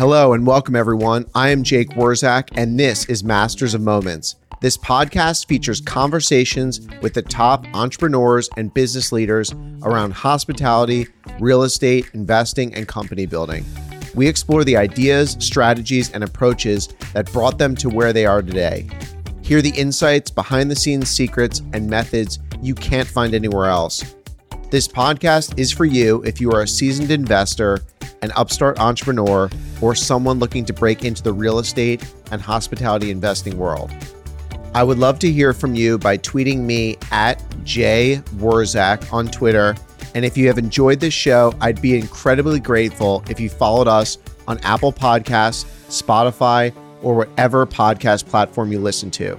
Hello and welcome, everyone. I am Jake Wurzak, and this is Masters of Moments. This podcast features conversations with the top entrepreneurs and business leaders around hospitality, real estate, investing, and company building. We explore the ideas, strategies, and approaches that brought them to where they are today. Hear the insights, behind the scenes secrets, and methods you can't find anywhere else. This podcast is for you if you are a seasoned investor an upstart entrepreneur, or someone looking to break into the real estate and hospitality investing world. I would love to hear from you by tweeting me at jwurzak on Twitter. And if you have enjoyed this show, I'd be incredibly grateful if you followed us on Apple Podcasts, Spotify, or whatever podcast platform you listen to.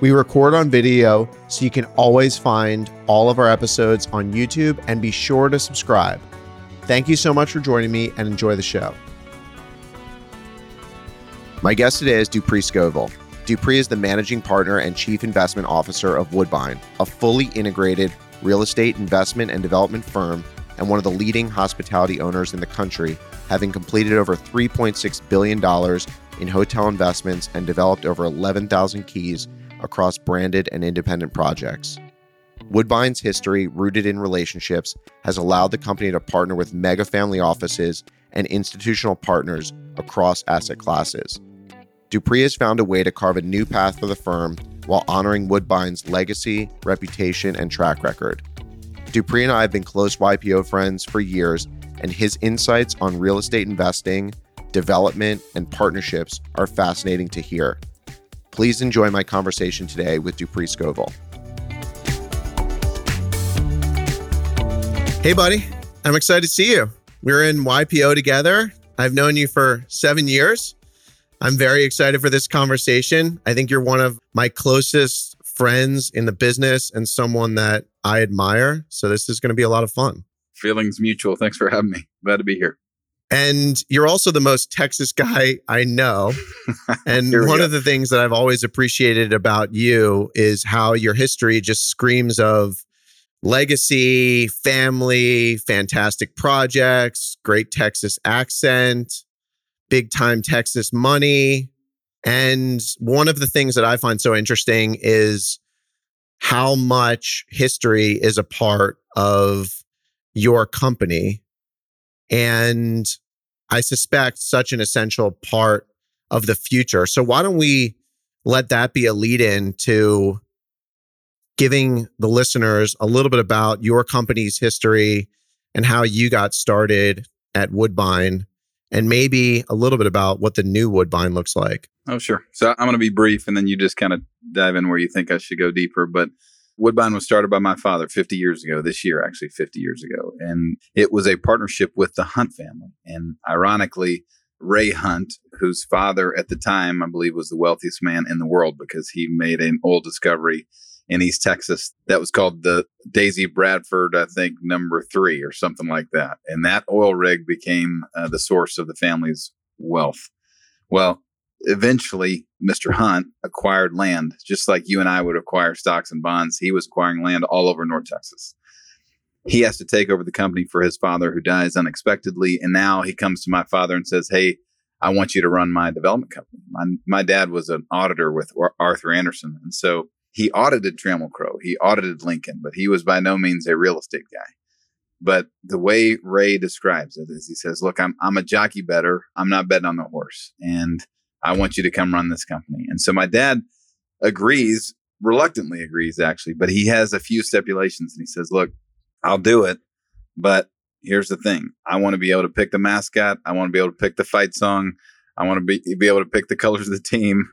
We record on video, so you can always find all of our episodes on YouTube and be sure to subscribe. Thank you so much for joining me and enjoy the show. My guest today is Dupree Scovell. Dupree is the managing partner and chief investment officer of Woodbine, a fully integrated real estate investment and development firm and one of the leading hospitality owners in the country, having completed over $3.6 billion in hotel investments and developed over 11,000 keys across branded and independent projects. Woodbine's history, rooted in relationships, has allowed the company to partner with mega family offices and institutional partners across asset classes. Dupree has found a way to carve a new path for the firm while honoring Woodbine's legacy, reputation, and track record. Dupree and I have been close YPO friends for years, and his insights on real estate investing, development, and partnerships are fascinating to hear. Please enjoy my conversation today with Dupree Scovell. Hey, buddy. I'm excited to see you. We're in YPO together. I've known you for seven years. I'm very excited for this conversation. I think you're one of my closest friends in the business and someone that I admire. So this is going to be a lot of fun. Feelings mutual. Thanks for having me. Glad to be here. And you're also the most Texas guy I know. And one go. of the things that I've always appreciated about you is how your history just screams of legacy, family, fantastic projects, great Texas accent, big time Texas money. And one of the things that I find so interesting is how much history is a part of your company. And I suspect such an essential part of the future. So, why don't we let that be a lead in to giving the listeners a little bit about your company's history and how you got started at Woodbine and maybe a little bit about what the new Woodbine looks like. Oh, sure. So I'm going to be brief and then you just kind of dive in where you think I should go deeper. But Woodbine was started by my father 50 years ago, this year, actually 50 years ago. And it was a partnership with the Hunt family. And ironically, Ray Hunt, whose father at the time, I believe, was the wealthiest man in the world because he made an oil discovery in East Texas that was called the Daisy Bradford, I think number three or something like that. And that oil rig became uh, the source of the family's wealth. Well, eventually, Mr. Hunt acquired land, just like you and I would acquire stocks and bonds. He was acquiring land all over North Texas. He has to take over the company for his father, who dies unexpectedly. And now he comes to my father and says, Hey, I want you to run my development company. My, my dad was an auditor with Arthur Andersen. And so he audited Trammell Crow, he audited Lincoln, but he was by no means a real estate guy. But the way Ray describes it is he says, Look, I'm, I'm a jockey better. I'm not betting on the horse. And I want you to come run this company. And so my dad agrees, reluctantly agrees, actually, but he has a few stipulations. And he says, Look, I'll do it. But here's the thing I want to be able to pick the mascot. I want to be able to pick the fight song. I want to be, be able to pick the colors of the team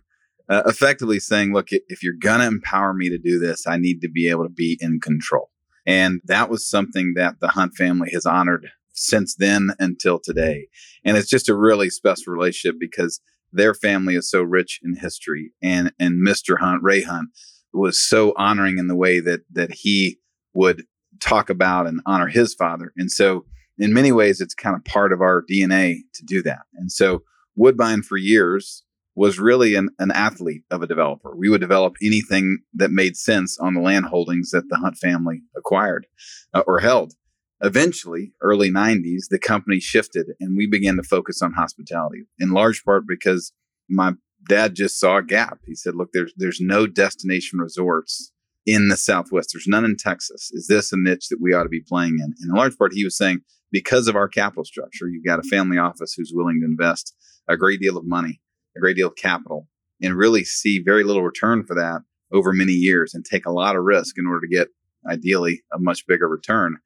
uh, effectively saying, look, if you're going to empower me to do this, I need to be able to be in control. And that was something that the Hunt family has honored since then until today. And it's just a really special relationship because their family is so rich in history. And, and Mr. Hunt, Ray Hunt, was so honoring in the way that, that he would talk about and honor his father. And so, in many ways, it's kind of part of our DNA to do that. And so, Woodbine for years was really an, an athlete of a developer. We would develop anything that made sense on the land holdings that the Hunt family acquired uh, or held. eventually, early 90s, the company shifted and we began to focus on hospitality in large part because my dad just saw a gap. He said, look, there's, there's no destination resorts in the Southwest. There's none in Texas. Is this a niche that we ought to be playing in? And in large part, he was saying, because of our capital structure, you've got a family office who's willing to invest a great deal of money, a great deal of capital, and really see very little return for that over many years and take a lot of risk in order to get ideally a much bigger return.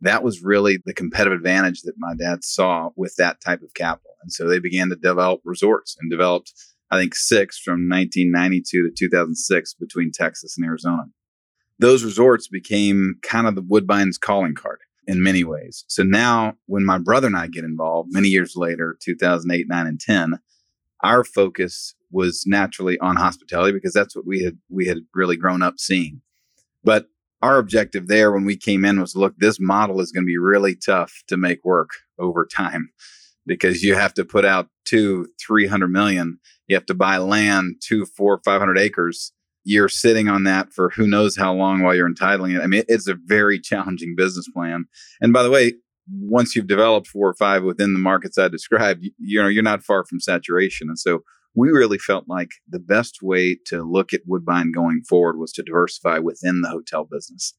That was really the competitive advantage that my dad saw with that type of capital. And so they began to develop resorts and developed, I think, six from 1992 to 2006 between Texas and Arizona. Those resorts became kind of the Woodbine's calling card in many ways. So now when my brother and I get involved many years later, 2008, 9 and 10, our focus was naturally on hospitality because that's what we had we had really grown up seeing. But our objective there when we came in was look, this model is going to be really tough to make work over time because you have to put out two, 300 million. You have to buy land, two, four, 500 acres. You're sitting on that for who knows how long while you're entitling it. I mean, it's a very challenging business plan. And by the way, once you've developed four or five within the markets I described, you, you know, you're not far from saturation. And so we really felt like the best way to look at Woodbine going forward was to diversify within the hotel business.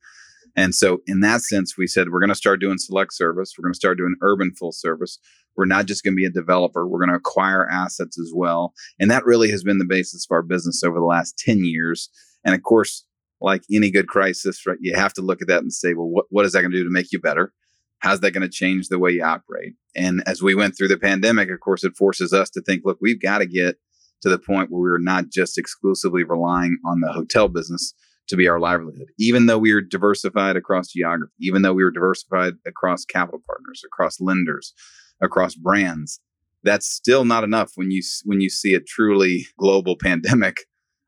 And so, in that sense, we said we're going to start doing select service. We're going to start doing urban full service. We're not just going to be a developer. We're going to acquire assets as well. And that really has been the basis of our business over the last 10 years. And of course, like any good crisis, right, you have to look at that and say, well, what, what is that going to do to make you better? How's that going to change the way you operate? And as we went through the pandemic, of course, it forces us to think, look, we've got to get to the point where we're not just exclusively relying on the hotel business to be our livelihood. Even though we are diversified across geography, even though we were diversified across capital partners, across lenders, across brands, that's still not enough when you when you see a truly global pandemic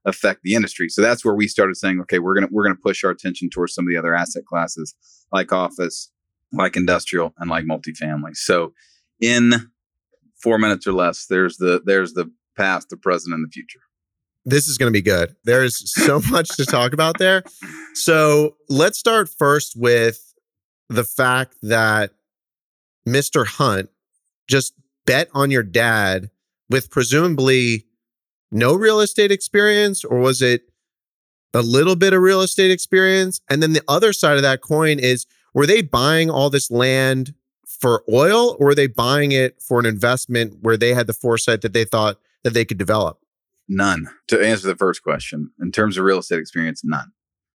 affect the industry. So that's where we started saying, okay, we're gonna we're gonna push our attention towards some of the other asset classes like office, like industrial, and like multifamily. So in four minutes or less, there's the there's the past, the present, and the future. This is going to be good. There's so much to talk about there. So let's start first with the fact that Mr. Hunt just bet on your dad with presumably no real estate experience, or was it a little bit of real estate experience? And then the other side of that coin is were they buying all this land for oil or were they buying it for an investment where they had the foresight that they thought that they could develop? None. To answer the first question, in terms of real estate experience, none.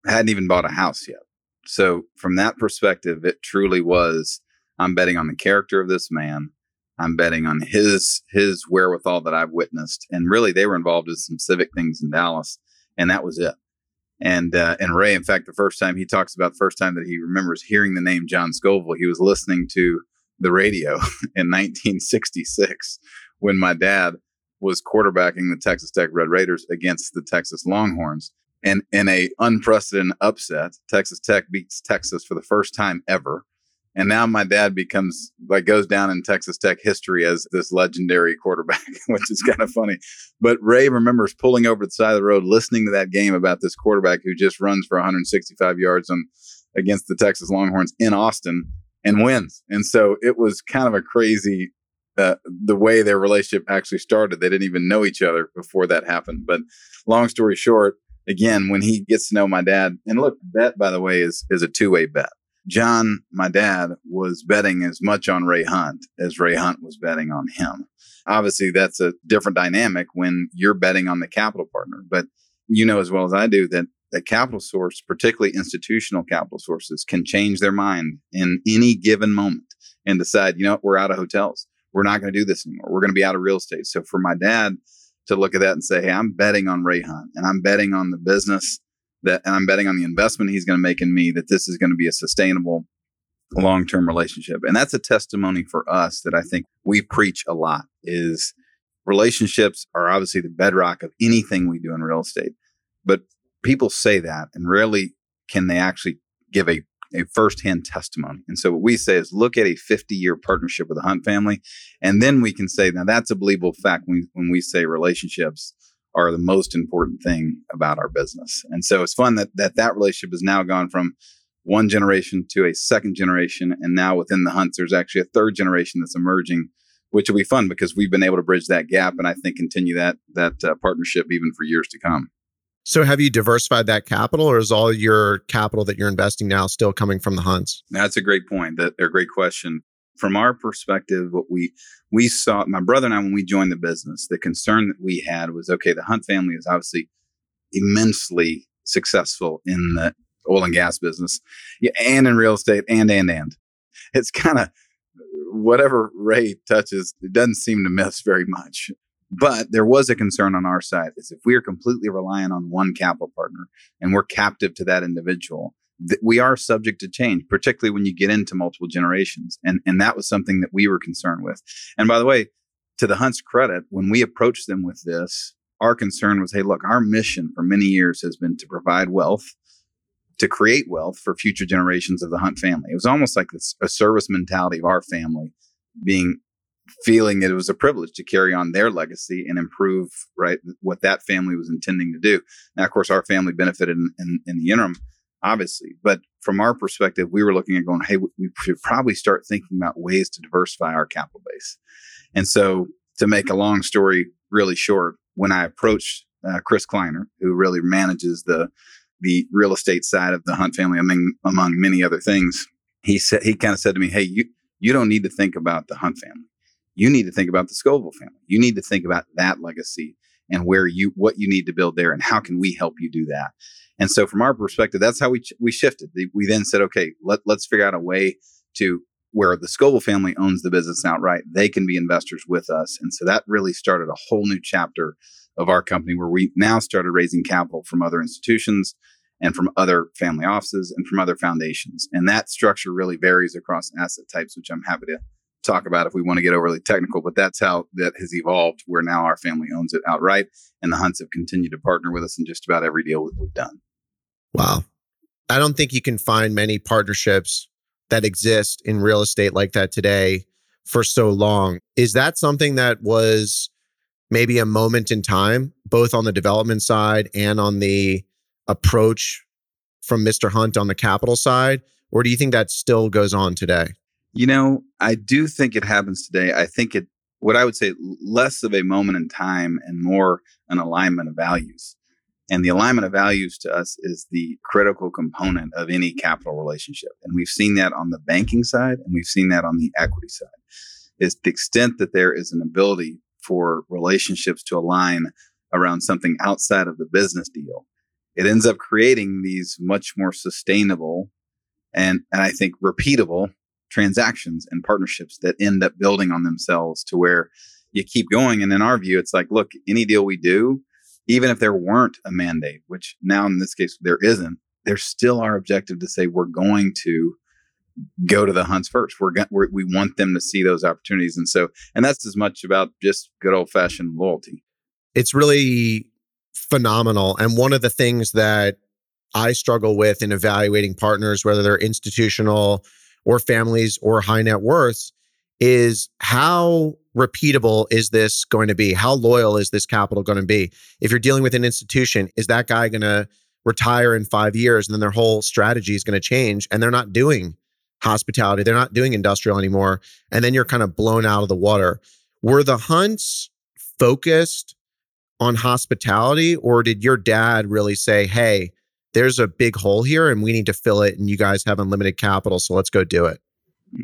I hadn't even bought a house yet. So, from that perspective, it truly was I'm betting on the character of this man. I'm betting on his his wherewithal that I've witnessed, and really, they were involved in some civic things in Dallas, and that was it. And uh, and Ray, in fact, the first time he talks about the first time that he remembers hearing the name John Scovell, he was listening to the radio in 1966 when my dad was quarterbacking the Texas Tech Red Raiders against the Texas Longhorns. And in a unprecedented upset, Texas Tech beats Texas for the first time ever. And now my dad becomes like goes down in Texas Tech history as this legendary quarterback, which is kind of funny. But Ray remembers pulling over to the side of the road, listening to that game about this quarterback who just runs for 165 yards on against the Texas Longhorns in Austin and wins. And so it was kind of a crazy uh, the way their relationship actually started. They didn't even know each other before that happened. But long story short, again, when he gets to know my dad, and look, bet by the way is is a two way bet. John, my dad, was betting as much on Ray Hunt as Ray Hunt was betting on him. Obviously, that's a different dynamic when you're betting on the capital partner. But you know as well as I do that a capital source, particularly institutional capital sources, can change their mind in any given moment and decide, you know, we're out of hotels we're not going to do this anymore. We're going to be out of real estate. So for my dad to look at that and say, Hey, I'm betting on Ray Hunt and I'm betting on the business that, and I'm betting on the investment he's going to make in me that this is going to be a sustainable long term relationship. And that's a testimony for us that I think we preach a lot is relationships are obviously the bedrock of anything we do in real estate. But people say that and rarely can they actually give a a firsthand testimony. And so what we say is look at a 50 year partnership with the Hunt family. And then we can say, now that's a believable fact when we, when we say relationships are the most important thing about our business. And so it's fun that that, that relationship has now gone from one generation to a second generation. And now within the hunts, there's actually a third generation that's emerging, which will be fun because we've been able to bridge that gap and I think continue that, that uh, partnership even for years to come. So have you diversified that capital or is all your capital that you're investing now still coming from the hunts? That's a great point. That a great question. From our perspective, what we we saw, my brother and I, when we joined the business, the concern that we had was okay, the Hunt family is obviously immensely successful in the oil and gas business yeah, and in real estate and and and. It's kind of whatever Ray touches, it doesn't seem to miss very much. But there was a concern on our side is if we are completely reliant on one capital partner and we're captive to that individual, that we are subject to change, particularly when you get into multiple generations. And, and that was something that we were concerned with. And by the way, to the Hunt's credit, when we approached them with this, our concern was, hey, look, our mission for many years has been to provide wealth, to create wealth for future generations of the Hunt family. It was almost like this, a service mentality of our family being feeling that it was a privilege to carry on their legacy and improve right what that family was intending to do now of course our family benefited in, in, in, the interim obviously but from our perspective we were looking at going hey we should probably start thinking about ways to diversify our capital base and so to make a long story really short when i approached uh, Chris Kleinert who really manages the the real estate side of the hunt family among among many other things he said he kind of said to me hey you you don't need to think about the hunt family you need to think about the Scovell family. You need to think about that legacy and where you what you need to build there and how can we help you do that. And so from our perspective, that's how we ch- we shifted. We then said, okay, let let's figure out a way to where the Scovell family owns the business outright. They can be investors with us. And so that really started a whole new chapter of our company where we now started raising capital from other institutions and from other family offices and from other foundations. And that structure really varies across asset types, which I'm happy to talk about if we want to get overly technical, but that's how that has evolved where now our family owns it outright and the Hunts have continued to partner with us in just about every deal we've done. Wow. I don't think you can find many partnerships that exist in real estate like that today for so long. Is that something that was maybe a moment in time, both on the development side and on the approach from Mr. Hunt on the capital side? Or do you think that still goes on today? You know, I do think it happens today. I think it, what I would say, less of a moment in time and more an alignment of values. And the alignment of values to us is the critical component of any capital relationship. And we've seen that on the banking side and we've seen that on the equity side. Is the extent that there is an ability for relationships to align around something outside of the business deal, it ends up creating these much more sustainable and, and I think repeatable transactions and partnerships that end up building on themselves to where you keep going. And in our view, it's like, look, any deal we do, even if there weren't a mandate, which now in this case there isn't, there's still our objective to say we're going to go to the hunts first. We're, we're we want them to see those opportunities, and so and that's as much about just good old fashioned loyalty. It's really phenomenal, and one of the things that I struggle with in evaluating partners, whether they're institutional or families or high net worths is how repeatable is this going to be? How loyal is this capital going to be? If you're dealing with an institution, is that guy going to retire in five years and then their whole strategy is going to change and they're not doing hospitality, they're not doing industrial anymore. And then you're kind of blown out of the water. Were the hunts focused on hospitality or did your dad really say, hey, there's a big hole here and we need to fill it and you guys have unlimited capital so let's go do it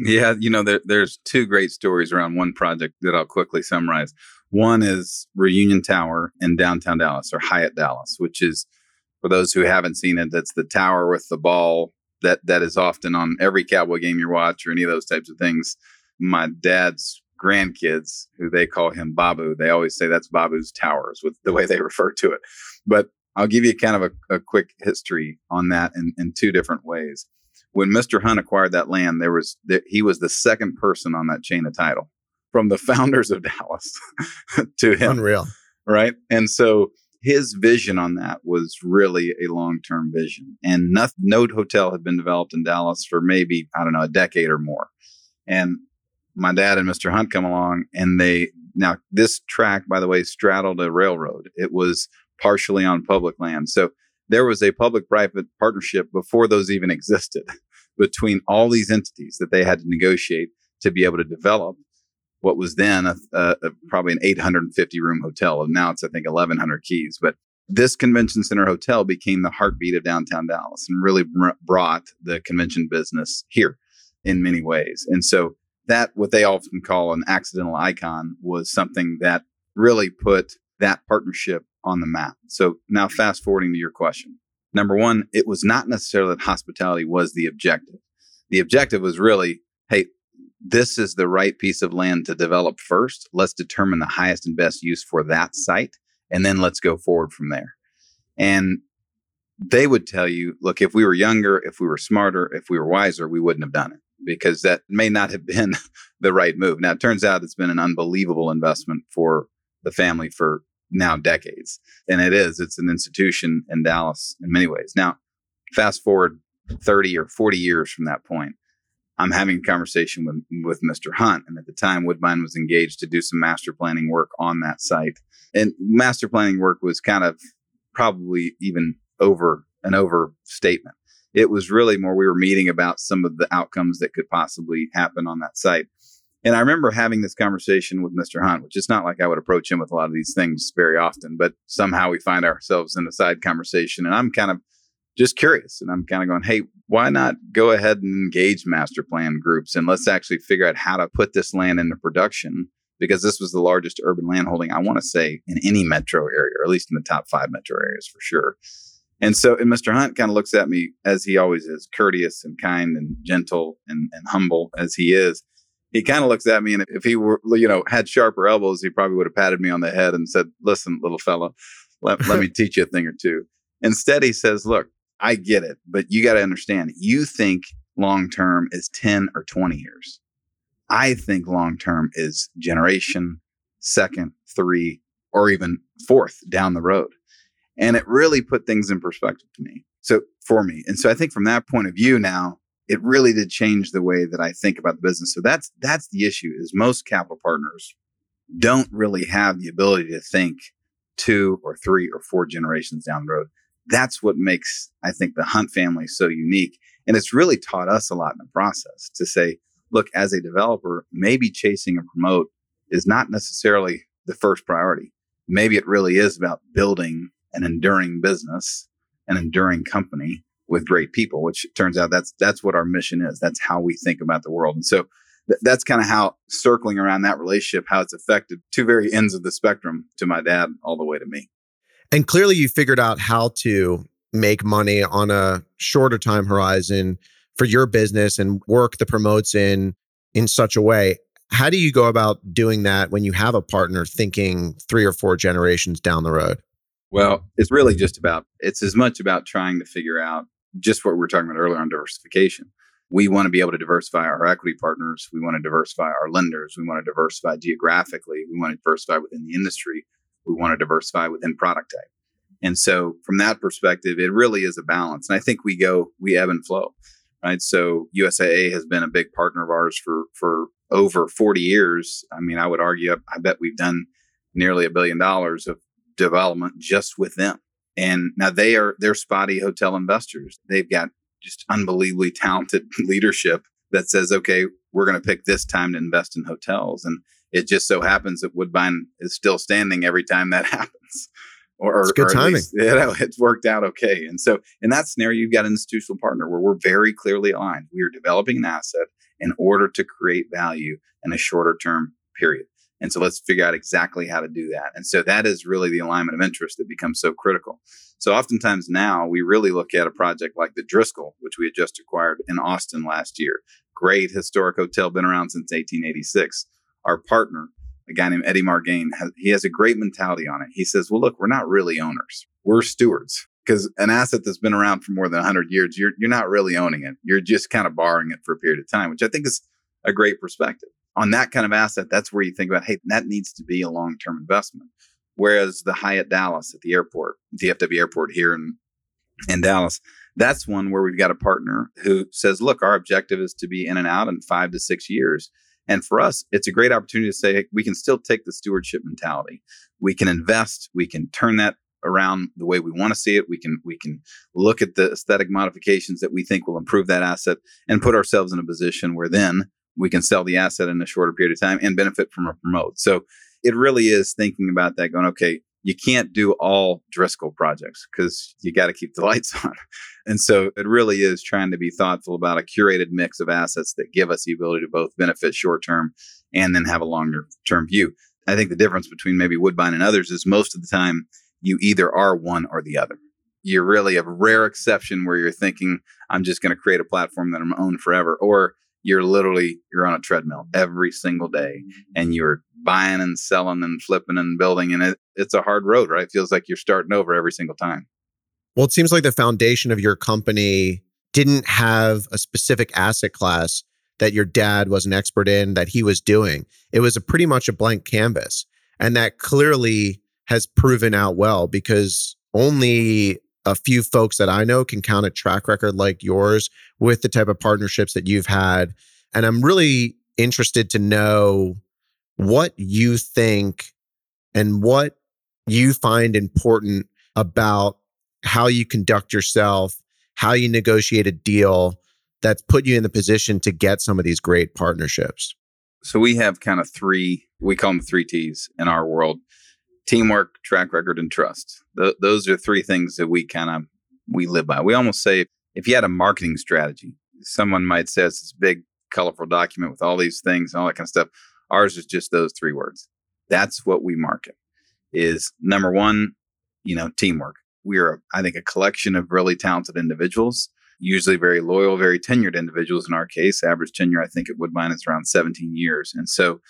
yeah you know there, there's two great stories around one project that i'll quickly summarize. One is reunion tower in downtown dallas or hyatt dallas which is for those who haven't seen it that's the tower with the ball that that is often on every cowboy game you watch or any of those types of things. My dad's grandkids who they call him babu they always say that's babu's towers with the way they refer to it. But I'll give you kind of a, a quick history on that in, in two different ways. When Mr. Hunt acquired that land, there was there, he was the second person on that chain of title from the founders of Dallas to him. Unreal. Right. And so his vision on that was really a long term vision. And no, no hotel had been developed in Dallas for maybe, I don't know, a decade or more. And my dad and Mr. Hunt come along and they now this track, by the way, straddled a railroad. It was partially on public land. So there was a public private partnership before those even existed between all these entities that they had to negotiate to be able to develop what was then a, a, a, probably an 850 room hotel. And now it's, I think, 1,100 keys. But this convention center hotel became the heartbeat of downtown Dallas and really br- brought the convention business here in many ways. And so that, what they often call an accidental icon, was something that really put that partnership on the map. So now fast forwarding to your question. Number one, it was not necessarily that hospitality was the objective. The objective was really, hey, this is the right piece of land to develop first. Let's determine the highest and best use for that site, and then let's go forward from there. And they would tell you, look, if we were younger, if we were smarter, if we were wiser, we wouldn't have done it because that may not have been the right move. Now, it turns out it's been an unbelievable investment for the family for now decades. And it is, it's an institution in Dallas in many ways. Now, fast forward 30 or 40 years from that point, I'm having a conversation with, with Mr. Hunt. And at the time, Woodbine was engaged to do some master planning work on that site. And master planning work was kind of probably even over an overstatement. It was really more we were meeting about some of the outcomes that could possibly happen on that site. And I remember having this conversation with Mr. Hunt, which is not like I would approach him with a lot of these things very often, but somehow we find ourselves in a side conversation. And I'm kind of just curious. And I'm kind of going, hey, why not go ahead and engage master plan groups and let's actually figure out how to put this land into production? Because this was the largest urban land holding, I want to say, in any metro area, or at least in the top five metro areas for sure. And so, and Mr. Hunt kind of looks at me as he always is, courteous and kind and gentle and, and humble as he is. He kind of looks at me, and if he were, you know, had sharper elbows, he probably would have patted me on the head and said, "Listen, little fella, let, let me teach you a thing or two. Instead, he says, "Look, I get it, but you got to understand, you think long term is 10 or 20 years. I think long term is generation, second, three, or even fourth down the road. And it really put things in perspective to me. So for me. And so I think from that point of view now, it really did change the way that I think about the business. So that's that's the issue is most capital partners don't really have the ability to think two or three or four generations down the road that's what makes, I think, the Hunt family so unique. And it's really taught us a lot in the process to say, look, as a developer, maybe chasing a promote is not necessarily the first priority. Maybe it really is about building an enduring business, an enduring company with great people, which turns out that's that's what our mission is. That's how we think about the world. And so th- that's kind of how circling around that relationship, how it's affected two very ends of the spectrum to my dad all the way to me. And clearly, you figured out how to make money on a shorter time horizon for your business and work the promotes in in such a way. How do you go about doing that when you have a partner thinking three or four generations down the road? Well, it's really just about it's as much about trying to figure out just what we were talking about earlier on diversification. We want to be able to diversify our equity partners. We want to diversify our lenders. We want to diversify geographically. We want to diversify within the industry we want to diversify within product type. And so from that perspective, it really is a balance. And I think we go, we ebb and flow, right? So USAA has been a big partner of ours for, for over 40 years. I mean, I would argue, I bet we've done nearly a billion dollars of development just with them. And now they are, they're spotty hotel investors. They've got just unbelievably talented leadership that says, okay, we're going to pick this time to invest in hotels. And it just so happens that Woodbine is still standing every time that happens. Or, it's good or timing. Least, you know, it's worked out okay. And so in that scenario, you've got an institutional partner where we're very clearly aligned. We are developing an asset in order to create value in a shorter term period. And so let's figure out exactly how to do that. And so that is really the alignment of interest that becomes so critical. So oftentimes now we really look at a project like the Driscoll, which we had just acquired in Austin last year. Great historic hotel, been around since 1886 our partner, a guy named Eddie Margain, has, he has a great mentality on it. He says, well, look, we're not really owners. We're stewards because an asset that's been around for more than 100 years, you're, you're not really owning it. You're just kind of borrowing it for a period of time, which I think is a great perspective. On that kind of asset, that's where you think about, hey, that needs to be a long term investment. Whereas the Hyatt Dallas at the airport, DFW airport here in, in Dallas, that's one where we've got a partner who says, look, our objective is to be in and out in five to six years. And for us, it's a great opportunity to say we can still take the stewardship mentality. We can invest, we can turn that around the way we want to see it. We can we can look at the aesthetic modifications that we think will improve that asset and put ourselves in a position where then we can sell the asset in a shorter period of time and benefit from a promote. So it really is thinking about that going, okay, you can't do all Driscoll projects because you got to keep the lights on. And so it really is trying to be thoughtful about a curated mix of assets that give us the ability to both benefit short term and then have a longer term view. I think the difference between maybe Woodbine and others is most of the time you either are one or the other. You're really a rare exception where you're thinking, I'm just going to create a platform that I'm own forever. Or you're literally you're on a treadmill every single day and mm-hmm. you're buying and selling and flipping and building and it, it's a hard road right? It feels like you're starting over every single time. Well it seems like the foundation of your company didn't have a specific asset class that your dad was an expert in that he was doing. It was a pretty much a blank canvas and that clearly has proven out well because only a few folks that I know can count a track record like yours with the type of partnerships that you've had. And I'm really interested to know what you think and what you find important about how you conduct yourself, how you negotiate a deal that's put you in the position to get some of these great partnerships. So we have kind of three, we call them three T's in our world teamwork, track record, and trust. Th- those are three things that we kind of we live by. We almost say if you had a marketing strategy, someone might say it's this big, colorful document with all these things and all that kind of stuff. Ours is just those three words. That's what we market. Is number one, you know, teamwork. We are, I think, a collection of really talented individuals, usually very loyal, very tenured individuals. In our case, average tenure, I think, at Woodbine is around 17 years. And so,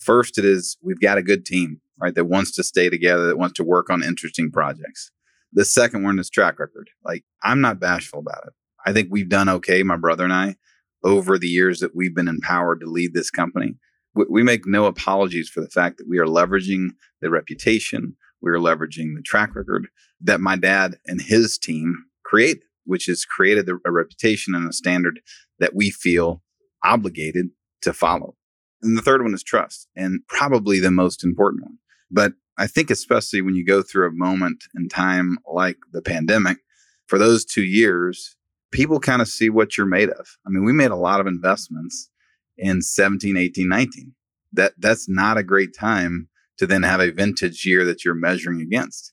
first, it is we've got a good team right? That wants to stay together, that wants to work on interesting projects. The second one is track record. Like, I'm not bashful about it. I think we've done okay, my brother and I, over the years that we've been empowered to lead this company. We, we make no apologies for the fact that we are leveraging the reputation, we are leveraging the track record that my dad and his team created, which has created a reputation and a standard that we feel obligated to follow. And the third one is trust, and probably the most important one. But I think, especially when you go through a moment in time like the pandemic, for those two years, people kind of see what you're made of. I mean, we made a lot of investments in 17, 18, 19. That that's not a great time to then have a vintage year that you're measuring against.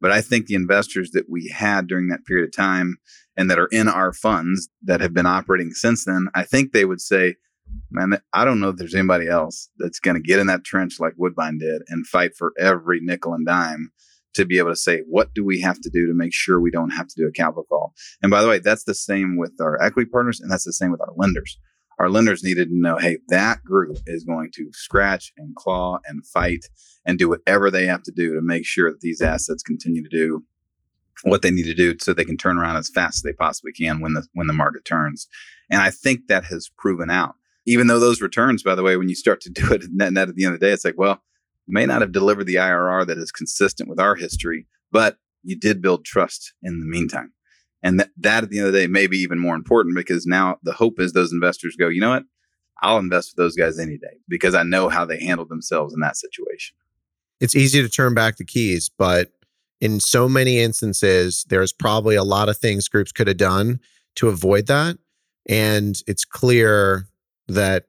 But I think the investors that we had during that period of time and that are in our funds that have been operating since then, I think they would say, man, I don't know if there's anybody else that's going to get in that trench like Woodbine did and fight for every nickel and dime to be able to say, what do we have to do to make sure we don't have to do a capital call? And by the way, that's the same with our equity partners and that's the same with our lenders. Our lenders needed to know, hey, that group is going to scratch and claw and fight and do whatever they have to do to make sure that these assets continue to do what they need to do so they can turn around as fast as they possibly can when the when the market turns. And I think that has proven out even though those returns, by the way, when you start to do it net net at the end of the day, it's like, well, may not have delivered the IRR that is consistent with our history, but you did build trust in the meantime. And that, that at the end of the day may be even more important because now the hope is those investors go, you know what? I'll invest with those guys any day because I know how they handled themselves in that situation. It's easy to turn back the keys, but in so many instances, there's probably a lot of things groups could have done to avoid that. And it's clear that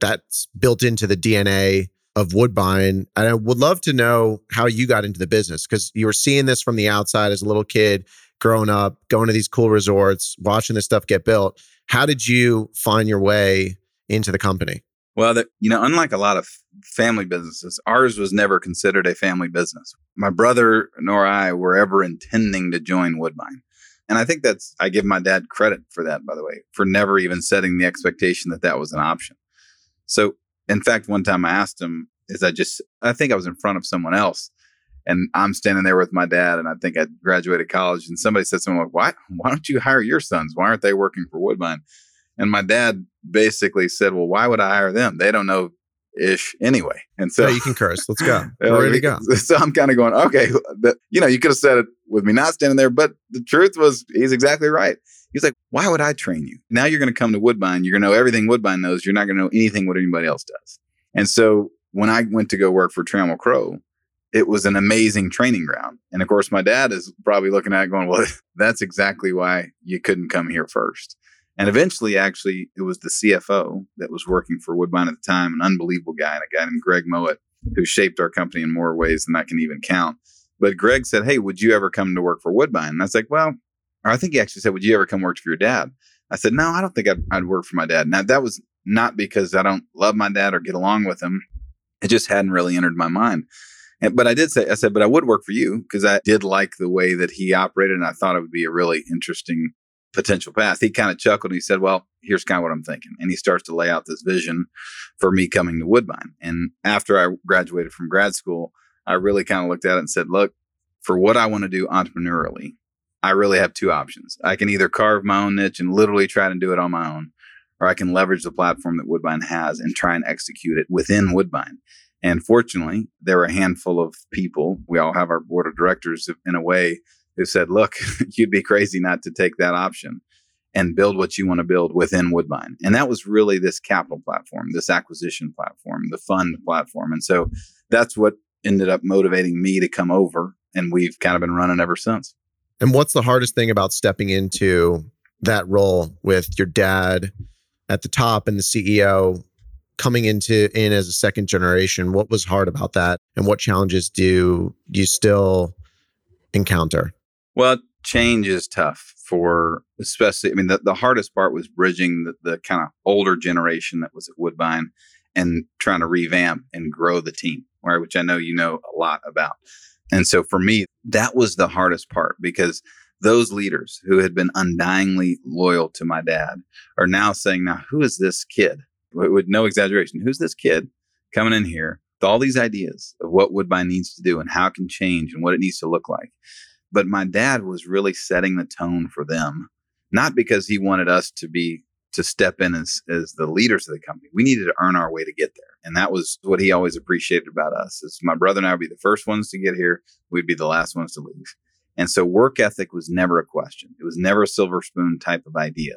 that's built into the DNA of Woodbine. And I would love to know how you got into the business because you were seeing this from the outside as a little kid growing up, going to these cool resorts, watching this stuff get built. How did you find your way into the company? Well, the, you know, unlike a lot of family businesses, ours was never considered a family business. My brother nor I were ever intending to join Woodbine. And I think that's, I give my dad credit for that, by the way, for never even setting the expectation that that was an option. So, in fact, one time I asked him, is I just, I think I was in front of someone else and I'm standing there with my dad and I think I graduated college and somebody said something like, why, why don't you hire your sons? Why aren't they working for Woodbine? And my dad basically said, well, why would I hire them? They don't know ish anyway. And so you can curse. Let's go. We're ready to go. So I'm kind of going, okay, the, you know, you could have said it with me not standing there, but the truth was he's exactly right. He's like, why would I train you? Now you're going to come to Woodbine. You're going to know everything Woodbine knows. You're not going to know anything what anybody else does. And so when I went to go work for Trammell Crow, it was an amazing training ground. And of course, my dad is probably looking at it going, well, that's exactly why you couldn't come here first. And eventually, actually, it was the CFO that was working for Woodbine at the time, an unbelievable guy, and a guy named Greg Mowat, who shaped our company in more ways than I can even count. But Greg said, Hey, would you ever come to work for Woodbine? And I was like, Well, I think he actually said, Would you ever come work for your dad? I said, No, I don't think I'd, I'd work for my dad. Now, that was not because I don't love my dad or get along with him. It just hadn't really entered my mind. And, but I did say, I said, but I would work for you because I did like the way that he operated. And I thought it would be a really interesting potential path. He kind of chuckled and he said, well, here's kind of what I'm thinking. And he starts to lay out this vision for me coming to Woodbine. And after I graduated from grad school, I really kind of looked at it and said, look, for what I want to do entrepreneurially, I really have two options. I can either carve my own niche and literally try to do it on my own, or I can leverage the platform that Woodbine has and try and execute it within Woodbine. And fortunately, there were a handful of people. We all have our board of directors in a way who said, look, you'd be crazy not to take that option and build what you want to build within Woodbine. And that was really this capital platform, this acquisition platform, the fund platform. And so that's what ended up motivating me to come over. And we've kind of been running ever since. And what's the hardest thing about stepping into that role with your dad at the top and the CEO coming into in as a second generation? What was hard about that? And what challenges do you still encounter? Well, change is tough for especially, I mean, the, the hardest part was bridging the, the kind of older generation that was at Woodbine and trying to revamp and grow the team, right? Which I know you know a lot about. And so for me, that was the hardest part because those leaders who had been undyingly loyal to my dad are now saying, now, who is this kid? With no exaggeration, who's this kid coming in here with all these ideas of what Woodbine needs to do and how it can change and what it needs to look like? But my dad was really setting the tone for them, not because he wanted us to be to step in as, as the leaders of the company. We needed to earn our way to get there. And that was what he always appreciated about us is my brother and I would be the first ones to get here. We'd be the last ones to leave. And so work ethic was never a question. It was never a silver spoon type of idea.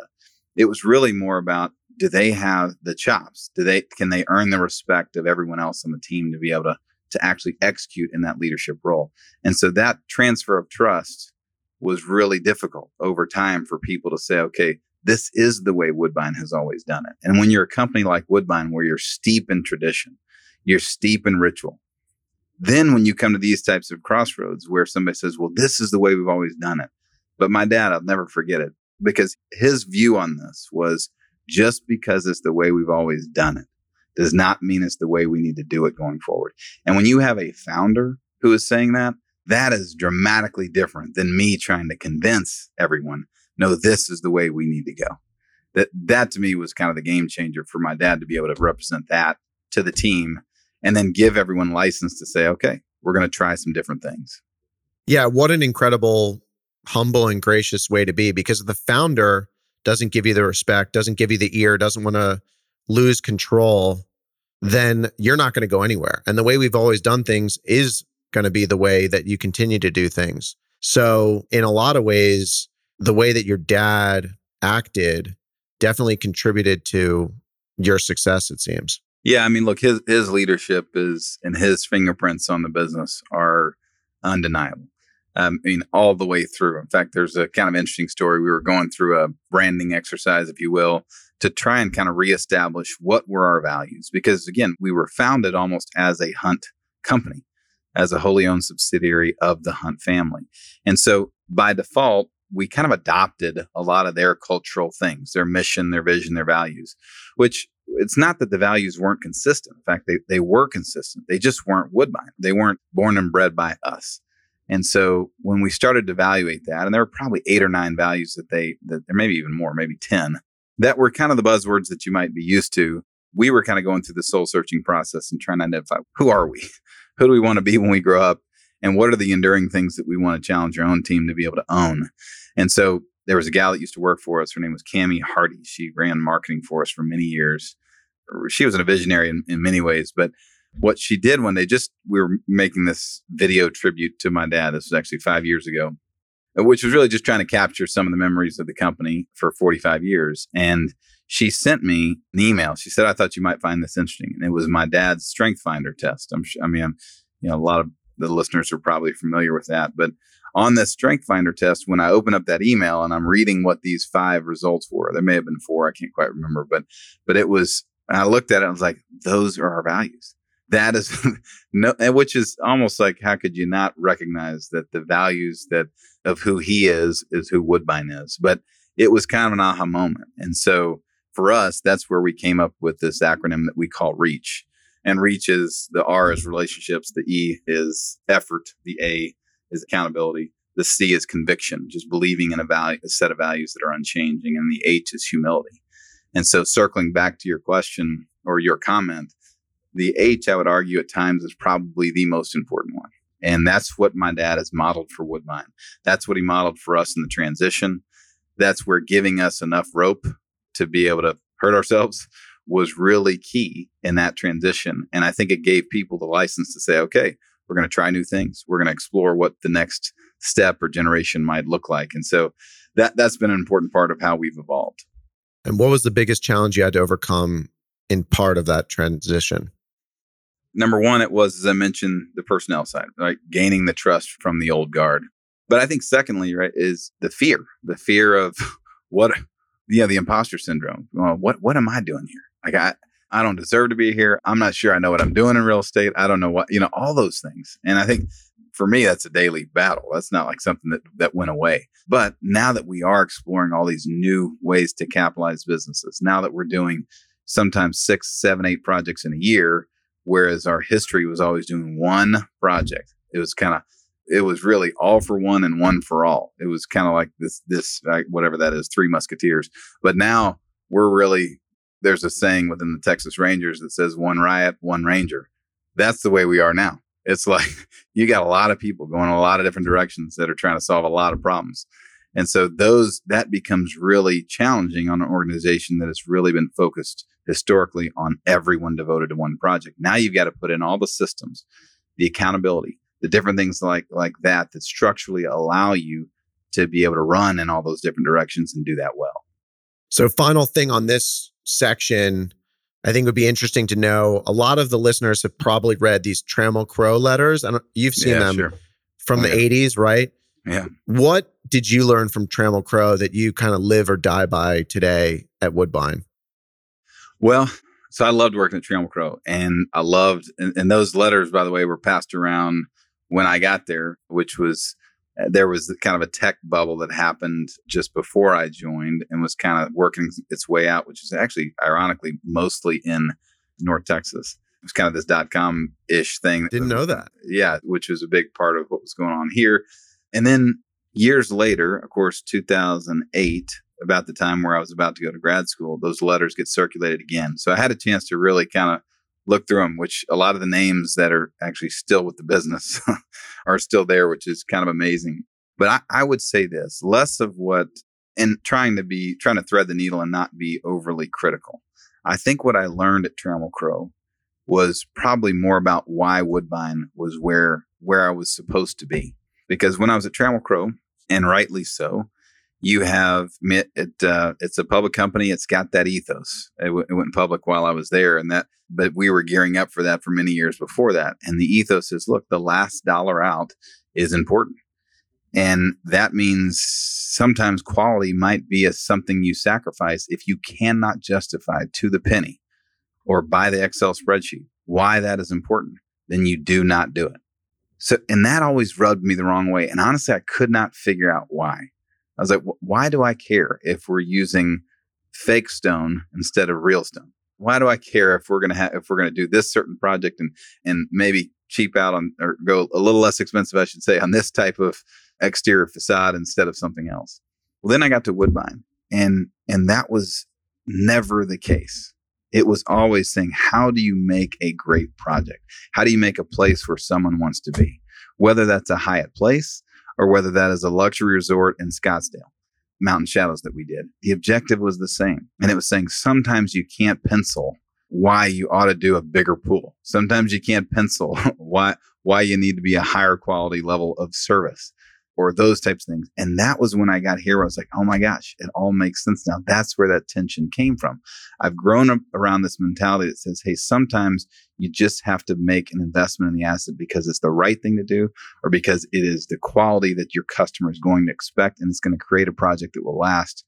It was really more about do they have the chops? Do they can they earn the respect of everyone else on the team to be able to to actually execute in that leadership role? And so that transfer of trust was really difficult over time for people to say, okay, this is the way Woodbine has always done it. And when you're a company like Woodbine, where you're steep in tradition, you're steep in ritual, then when you come to these types of crossroads where somebody says, well, this is the way we've always done it. But my dad, I'll never forget it because his view on this was just because it's the way we've always done it does not mean it's the way we need to do it going forward. And when you have a founder who is saying that, that is dramatically different than me trying to convince everyone no, this is the way we need to go. That that to me was kind of the game changer for my dad to be able to represent that to the team and then give everyone license to say, okay, we're going to try some different things. Yeah, what an incredible, humble and gracious way to be because the founder doesn't give you the respect, doesn't give you the ear, doesn't want to lose control, then you're not going to go anywhere. And the way we've always done things is going to be the way that you continue to do things. So, in a lot of ways, the way that your dad acted definitely contributed to your success, it seems. Yeah, I mean, look, his his leadership is and his fingerprints on the business are undeniable. Um, I mean, all the way through. In fact, there's a kind of interesting story. We were going through a branding exercise, if you will, to try and kind of reestablish what were our values. Because again, we were founded almost as a hunt company, as a wholly owned subsidiary of the Hunt family. And so by default, we kind of adopted a lot of their cultural things, their mission, their vision, their values, which it's not that the values weren't consistent. In fact, they, they were consistent. They just weren't Woodbine. They weren't born and bred by us. And so when we started to evaluate that, and there were probably eight or nine values that they, that there may be even more, maybe 10, that were kind of the buzzwords that you might be used to. We were kind of going through the soul searching process and trying to identify who are we? Who do we want to be when we grow up? And what are the enduring things that we want to challenge our own team to be able to own? And so there was a gal that used to work for us. Her name was Cami Hardy. She ran marketing for us for many years. She was a visionary in, in many ways, but what she did when they just we were making this video tribute to my dad. This was actually five years ago, which was really just trying to capture some of the memories of the company for 45 years. And she sent me an email. She said, "I thought you might find this interesting," and it was my dad's Strength Finder test. I'm, I mean, I'm, you know, a lot of The listeners are probably familiar with that. But on this strength finder test, when I open up that email and I'm reading what these five results were, there may have been four, I can't quite remember, but but it was I looked at it, I was like, those are our values. That is no which is almost like how could you not recognize that the values that of who he is is who Woodbine is. But it was kind of an aha moment. And so for us, that's where we came up with this acronym that we call REACH. And REACH is the R is relationships, the E is effort, the A is accountability, the C is conviction, just believing in a value, a set of values that are unchanging, and the H is humility. And so, circling back to your question or your comment, the H, I would argue at times, is probably the most important one. And that's what my dad has modeled for Woodbine. That's what he modeled for us in the transition. That's where giving us enough rope to be able to hurt ourselves was really key in that transition. And I think it gave people the license to say, okay, we're going to try new things. We're going to explore what the next step or generation might look like. And so that that's been an important part of how we've evolved. And what was the biggest challenge you had to overcome in part of that transition? Number one, it was, as I mentioned, the personnel side, right? Gaining the trust from the old guard. But I think secondly, right, is the fear, the fear of what, yeah, the imposter syndrome. Well, what, what am I doing here? Like I, I don't deserve to be here. I'm not sure I know what I'm doing in real estate. I don't know what, you know, all those things. And I think for me, that's a daily battle. That's not like something that, that went away. But now that we are exploring all these new ways to capitalize businesses, now that we're doing sometimes six, seven, eight projects in a year, whereas our history was always doing one project. It was kind of it was really all for one and one for all. It was kind of like this this whatever that is, three musketeers. But now we're really there's a saying within the Texas Rangers that says one riot, one ranger. That's the way we are now. It's like you got a lot of people going a lot of different directions that are trying to solve a lot of problems. And so those that becomes really challenging on an organization that has really been focused historically on everyone devoted to one project. Now you've got to put in all the systems, the accountability, the different things like like that that structurally allow you to be able to run in all those different directions and do that well. So final thing on this section I think would be interesting to know. A lot of the listeners have probably read these Trammell Crow letters. and you've seen yeah, them sure. from oh, the yeah. 80s, right? Yeah. What did you learn from Trammell Crow that you kind of live or die by today at Woodbine? Well, so I loved working at Trammell Crow, and I loved, and, and, those letters, by the way, were passed around when I got there, which was uh, there was kind of a tech bubble that happened just before I joined, and was kind of working its way out, which is actually, ironically, mostly in North Texas. It was kind of this dot com ish thing. Didn't know that. Yeah, which was a big part of what was going on here. And then years later, of course, 2008, about the time where I was about to go to grad school, those letters get circulated again. So I had a chance to really kind of look through them, which a lot of the names that are actually still with the business are still there, which is kind of amazing. But I, I would say this less of what, and trying to be, trying to thread the needle and not be overly critical. I think what I learned at Trammell Crow was probably more about why Woodbine was where where I was supposed to be. Because when I was at Trammell Crow, and rightly so, you have it. Uh, it's a public company. It's got that ethos. It, w- it, went public while I was there, and that. But we were gearing up for that for many years before that. And the ethos is: look, the last dollar out is important, and that means sometimes quality might be a something you sacrifice if you cannot justify to the penny, or buy the Excel spreadsheet why that is important. Then you do not do it. So, and that always rubbed me the wrong way. And honestly, I could not figure out why. I was like, why do I care if we're using fake stone instead of real stone? Why do I care if we're gonna if we're gonna do this certain project and and maybe cheap out on or go a little less expensive, I should say, on this type of exterior facade instead of something else? Well, then I got to Woodbine, and and that was never the case. It was always saying, how do you make a great project? How do you make a place where someone wants to be? Whether that's a Hyatt Place, or whether that is a luxury resort in Scottsdale, Mountain Shadows that we did. The objective was the same. And it was saying sometimes you can't pencil why you ought to do a bigger pool. Sometimes you can't pencil why why you need to be a higher quality level of service or those types of things. And that was when I got here. I was like, oh my gosh, it all makes sense now. That's where that tension came from. I've grown up around this mentality that says, hey, sometimes you just have to make an investment in the asset because it's the right thing to do or because it is the quality that your customer is going to expect and it's going to create a project that will last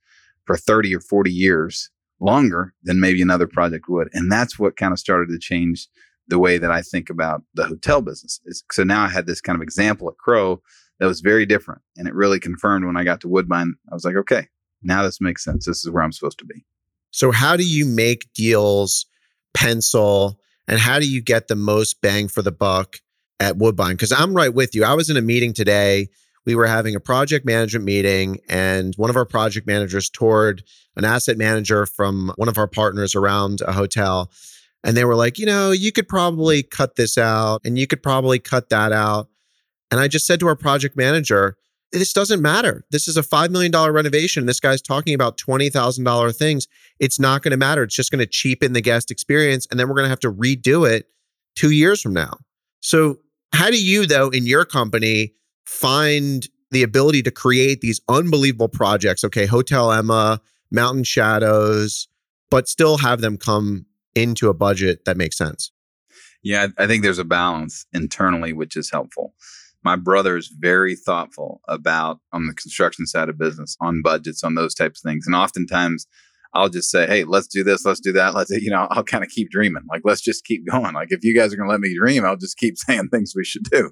for 30 or 40 years longer than maybe another project would. And that's what kind of started to change the way that I think about the hotel business. So now I had this kind of example at Crow that was very different. And it really confirmed when I got to Woodbine, I was like, okay, now this makes sense. This is where I'm supposed to be. So, how do you make deals pencil and how do you get the most bang for the buck at Woodbine? Because I'm right with you. I was in a meeting today. We were having a project management meeting, and one of our project managers toured an asset manager from one of our partners around a hotel. And they were like, you know, you could probably cut this out and you could probably cut that out. And I just said to our project manager, this doesn't matter. This is a $5 million renovation. This guy's talking about $20,000 things. It's not going to matter. It's just going to cheapen the guest experience. And then we're going to have to redo it two years from now. So, how do you, though, in your company, find the ability to create these unbelievable projects? Okay, Hotel Emma, Mountain Shadows, but still have them come into a budget that makes sense? Yeah, I think there's a balance internally, which is helpful. My brother is very thoughtful about on the construction side of business, on budgets, on those types of things. And oftentimes I'll just say, Hey, let's do this. Let's do that. Let's, you know, I'll kind of keep dreaming. Like, let's just keep going. Like, if you guys are going to let me dream, I'll just keep saying things we should do.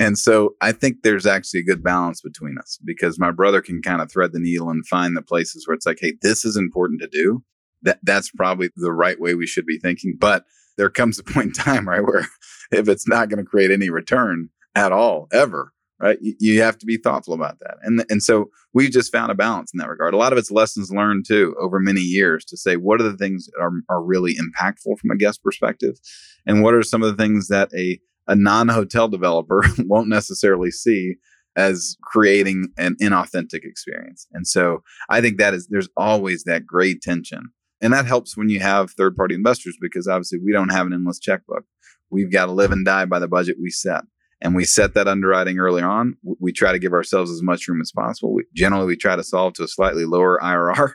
And so I think there's actually a good balance between us because my brother can kind of thread the needle and find the places where it's like, Hey, this is important to do. That that's probably the right way we should be thinking. But there comes a point in time, right, where if it's not going to create any return, at all, ever. Right. You, you have to be thoughtful about that. And, and so we've just found a balance in that regard. A lot of it's lessons learned too over many years to say what are the things that are, are really impactful from a guest perspective and what are some of the things that a, a non-hotel developer won't necessarily see as creating an inauthentic experience. And so I think that is there's always that great tension. And that helps when you have third party investors because obviously we don't have an endless checkbook. We've got to live and die by the budget we set and we set that underwriting early on. We try to give ourselves as much room as possible. We, generally, we try to solve to a slightly lower IRR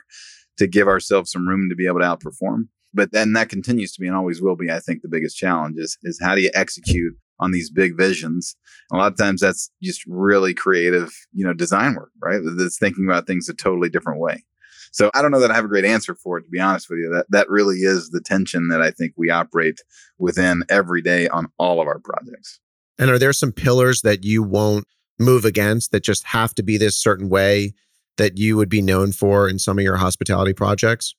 to give ourselves some room to be able to outperform. But then that continues to be and always will be, I think, the biggest challenge is, is how do you execute on these big visions? A lot of times that's just really creative, you know, design work, right? That's thinking about things a totally different way. So I don't know that I have a great answer for it, to be honest with you. That that really is the tension that I think we operate within every day on all of our projects. And are there some pillars that you won't move against that just have to be this certain way that you would be known for in some of your hospitality projects?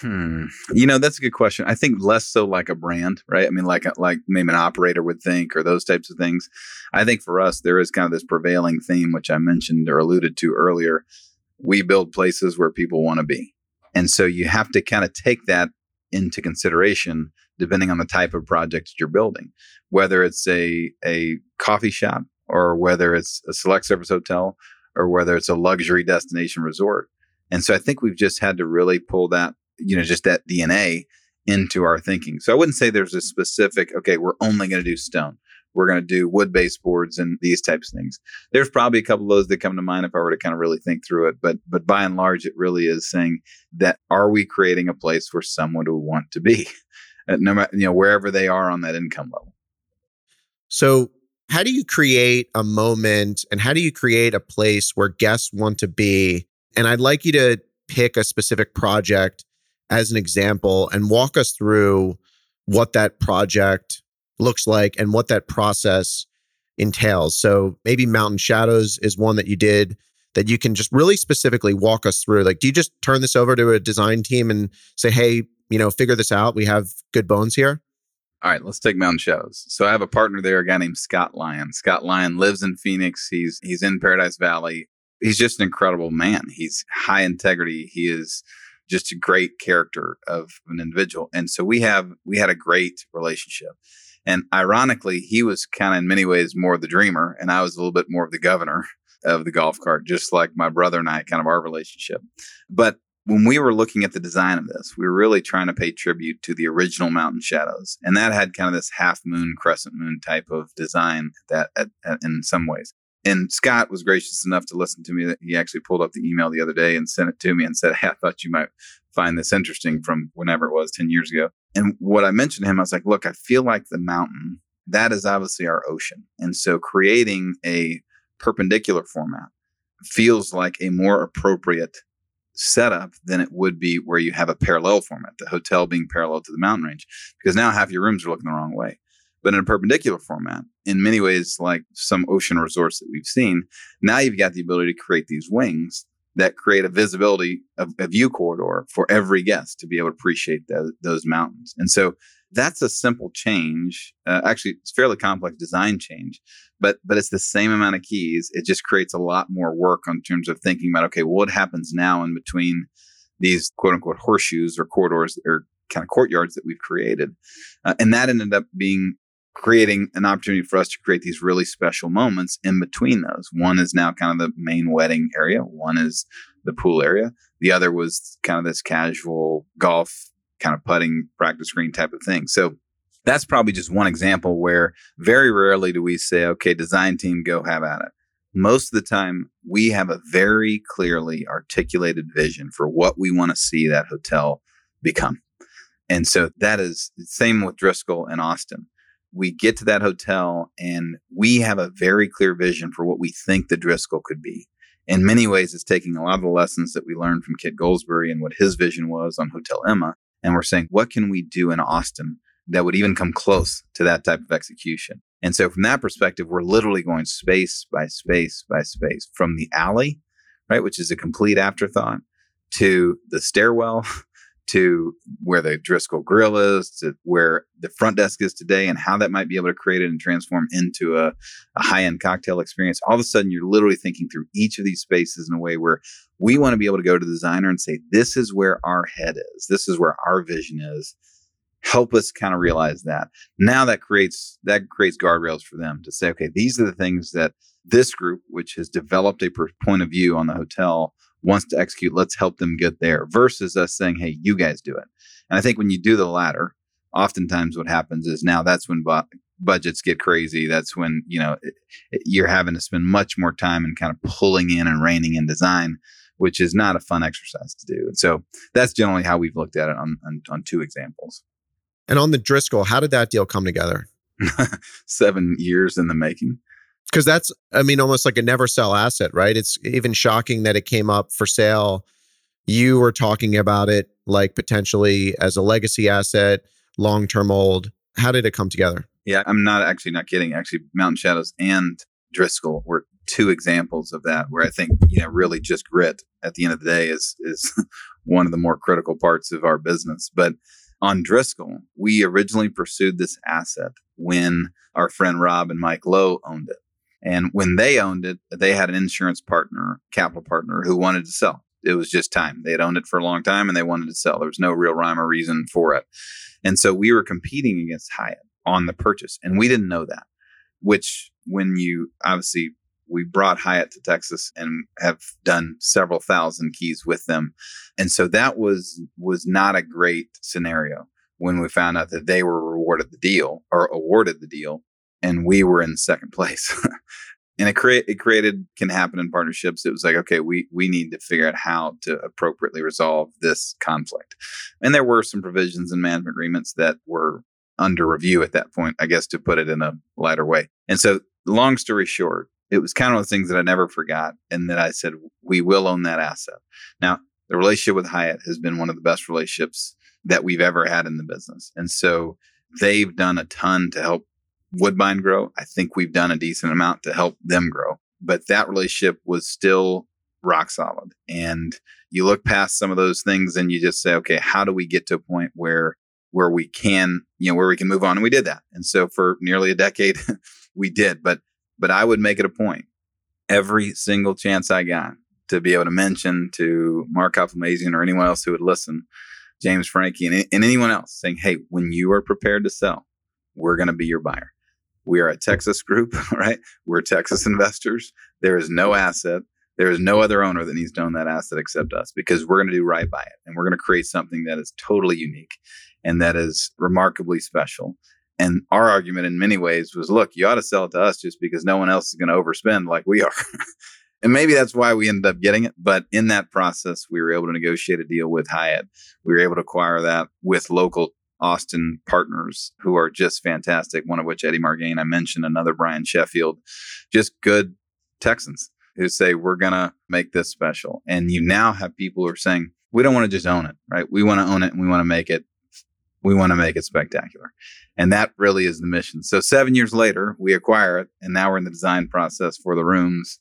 Hmm. You know, that's a good question. I think less so like a brand, right? I mean, like like maybe an operator would think, or those types of things. I think for us, there is kind of this prevailing theme, which I mentioned or alluded to earlier. We build places where people want to be, and so you have to kind of take that into consideration depending on the type of project you're building, whether it's a, a coffee shop or whether it's a select service hotel or whether it's a luxury destination resort. And so I think we've just had to really pull that, you know, just that DNA into our thinking. So I wouldn't say there's a specific, okay, we're only going to do stone. We're going to do wood based boards and these types of things. There's probably a couple of those that come to mind if I were to kind of really think through it. But but by and large, it really is saying that are we creating a place where someone would want to be? no matter you know wherever they are on that income level. So, how do you create a moment and how do you create a place where guests want to be? And I'd like you to pick a specific project as an example and walk us through what that project looks like and what that process entails. So, maybe Mountain Shadows is one that you did that you can just really specifically walk us through. Like, do you just turn this over to a design team and say, hey, you know, figure this out. We have good bones here. All right, let's take Mountain Shadows. So I have a partner there, a guy named Scott Lyon. Scott Lyon lives in Phoenix. He's he's in Paradise Valley. He's just an incredible man. He's high integrity. He is just a great character of an individual. And so we have we had a great relationship. And ironically, he was kind of in many ways more of the dreamer, and I was a little bit more of the governor of the golf cart, just like my brother and I, kind of our relationship. But when we were looking at the design of this, we were really trying to pay tribute to the original Mountain Shadows, and that had kind of this half moon, crescent moon type of design that, at, at, in some ways. And Scott was gracious enough to listen to me. That he actually pulled up the email the other day and sent it to me and said, "Hey, I thought you might find this interesting from whenever it was 10 years ago." And what I mentioned to him, I was like, "Look, I feel like the mountain that is obviously our ocean, and so creating a perpendicular format feels like a more appropriate setup than it would be where you have a parallel format, the hotel being parallel to the mountain range, because now half your rooms are looking the wrong way. But in a perpendicular format, in many ways, like some ocean resorts that we've seen, now you've got the ability to create these wings that create a visibility of a view corridor for every guest to be able to appreciate the, those mountains. And so that's a simple change. Uh, actually, it's fairly complex design change, but but it's the same amount of keys. It just creates a lot more work on terms of thinking about okay, what happens now in between these quote unquote horseshoes or corridors or kind of courtyards that we've created, uh, and that ended up being creating an opportunity for us to create these really special moments in between those. One is now kind of the main wedding area. One is the pool area. The other was kind of this casual golf kind of putting practice green type of thing. So that's probably just one example where very rarely do we say, okay, design team, go have at it. Most of the time, we have a very clearly articulated vision for what we want to see that hotel become. And so that is the same with Driscoll and Austin. We get to that hotel and we have a very clear vision for what we think the Driscoll could be. In many ways, it's taking a lot of the lessons that we learned from Kit Goldsbury and what his vision was on Hotel Emma and we're saying, what can we do in Austin that would even come close to that type of execution? And so from that perspective, we're literally going space by space by space from the alley, right, which is a complete afterthought, to the stairwell, to where the Driscoll Grill is, to where the front desk is today, and how that might be able to create it and transform into a, a high end cocktail experience. All of a sudden, you're literally thinking through each of these spaces in a way where we want to be able to go to the designer and say, This is where our head is, this is where our vision is. Help us kind of realize that. Now that creates that creates guardrails for them to say, okay, these are the things that this group, which has developed a point of view on the hotel, wants to execute, let's help them get there versus us saying, hey, you guys do it. And I think when you do the latter, oftentimes what happens is now that's when bu- budgets get crazy. That's when, you know, it, it, you're having to spend much more time and kind of pulling in and reining in design, which is not a fun exercise to do. And so that's generally how we've looked at it on, on, on two examples. And on the Driscoll, how did that deal come together? Seven years in the making because that's i mean almost like a never sell asset right? It's even shocking that it came up for sale. You were talking about it like potentially as a legacy asset long term old. How did it come together? Yeah i'm not actually not kidding. Actually mountain shadows and driscoll were two examples of that where i think you know really just grit at the end of the day is is one of the more critical parts of our business. But on Driscoll, we originally pursued this asset when our friend Rob and Mike Lowe owned it. And when they owned it, they had an insurance partner, capital partner, who wanted to sell. It was just time. They had owned it for a long time and they wanted to sell. There was no real rhyme or reason for it. And so we were competing against Hyatt on the purchase. And we didn't know that, which when you obviously we brought Hyatt to Texas and have done several thousand keys with them. And so that was was not a great scenario when we found out that they were rewarded the deal or awarded the deal and we were in second place. and it create it created can happen in partnerships. It was like, okay, we we need to figure out how to appropriately resolve this conflict. And there were some provisions in management agreements that were under review at that point, I guess to put it in a lighter way. And so long story short, it was kind of the things that I never forgot and that I said, we will own that asset. Now, the relationship with Hyatt has been one of the best relationships that we've ever had in the business. And so they've done a ton to help Woodbine grow. I think we've done a decent amount to help them grow, but that relationship was still rock solid. And you look past some of those things and you just say, okay, how do we get to a point where where we can, you know, where we can move on? And we did that. And so for nearly a decade, we did. But but I would make it a point every single chance I got to be able to mention to Mark Hoplamazian or anyone else who would listen, James Francque and, and anyone else saying, hey, when you are prepared to sell, we're going to be your buyer. We are a Texas group, right? We're Texas investors. There is no asset. There is no other owner that needs to own that asset except us because we're going to do right by it. And we're going to create something that is totally unique and that is remarkably special. And our argument in many ways was look, you ought to sell it to us just because no one else is going to overspend like we are. and maybe that's why we ended up getting it. But in that process, we were able to negotiate a deal with Hyatt. We were able to acquire that with local Austin partners who are just fantastic. One of which Eddie Margain, I mentioned, another Brian Sheffield, just good Texans who say, we're going to make this special. And you now have people who are saying, we don't want to just own it, right? We want to own it and we want to make it we want to make it spectacular. And that really is the mission. So seven years later, we acquire it, and now we're in the design process for the rooms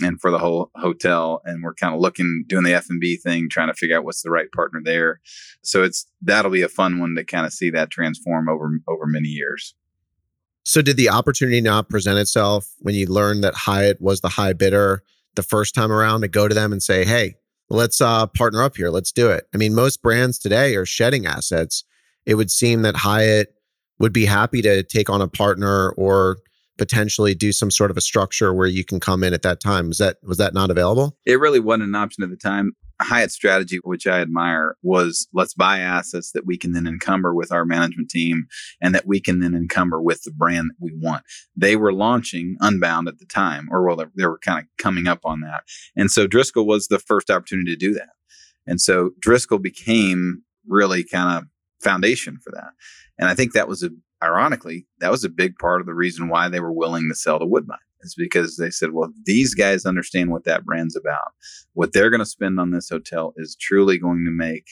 and for the whole hotel. And we're kind of looking, doing the F and B thing, trying to figure out what's the right partner there. So it's that'll be a fun one to kind of see that transform over over many years. So did the opportunity not present itself when you learned that Hyatt was the high bidder the first time around to go to them and say, "Hey, let's uh, partner up here. Let's do it." I mean, most brands today are shedding assets it would seem that Hyatt would be happy to take on a partner or potentially do some sort of a structure where you can come in at that time. Was that was that not available? It really wasn't an option at the time. Hyatt's strategy, which I admire, was let's buy assets that we can then encumber with our management team and that we can then encumber with the brand that we want. They were launching Unbound at the time, or well, they were kind of coming up on that. And so Driscoll was the first opportunity to do that. And so Driscoll became really kind of foundation for that. And I think that was a, ironically, that was a big part of the reason why they were willing to sell to Woodbine is because they said, well, these guys understand what that brand's about. What they're going to spend on this hotel is truly going to make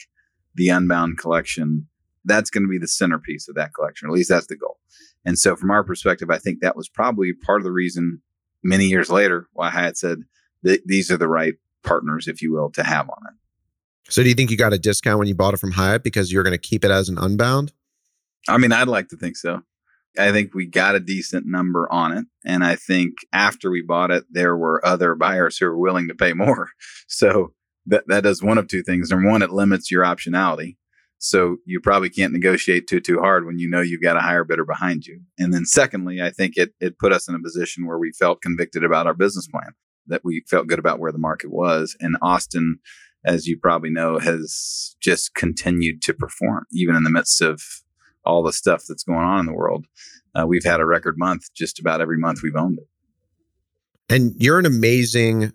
the Unbound collection. That's going to be the centerpiece of that collection, at least that's the goal. And so, from our perspective, I think that was probably part of the reason many years later why Hyatt said these are the right partners, if you will, to have on it. So do you think you got a discount when you bought it from Hyatt because you're going to keep it as an unbound? I mean, I'd like to think so. I think we got a decent number on it. And I think after we bought it, there were other buyers who were willing to pay more. So that, that does one of two things. Number one, it limits your optionality. So you probably can't negotiate too, too hard when you know you've got a higher bidder behind you. And then secondly, I think it, it put us in a position where we felt convicted about our business plan, that we felt good about where the market was. And Austin as you probably know, has just continued to perform, even in the midst of all the stuff that's going on in the world. Uh, we've had a record month just about every month we've owned it. And you're an amazing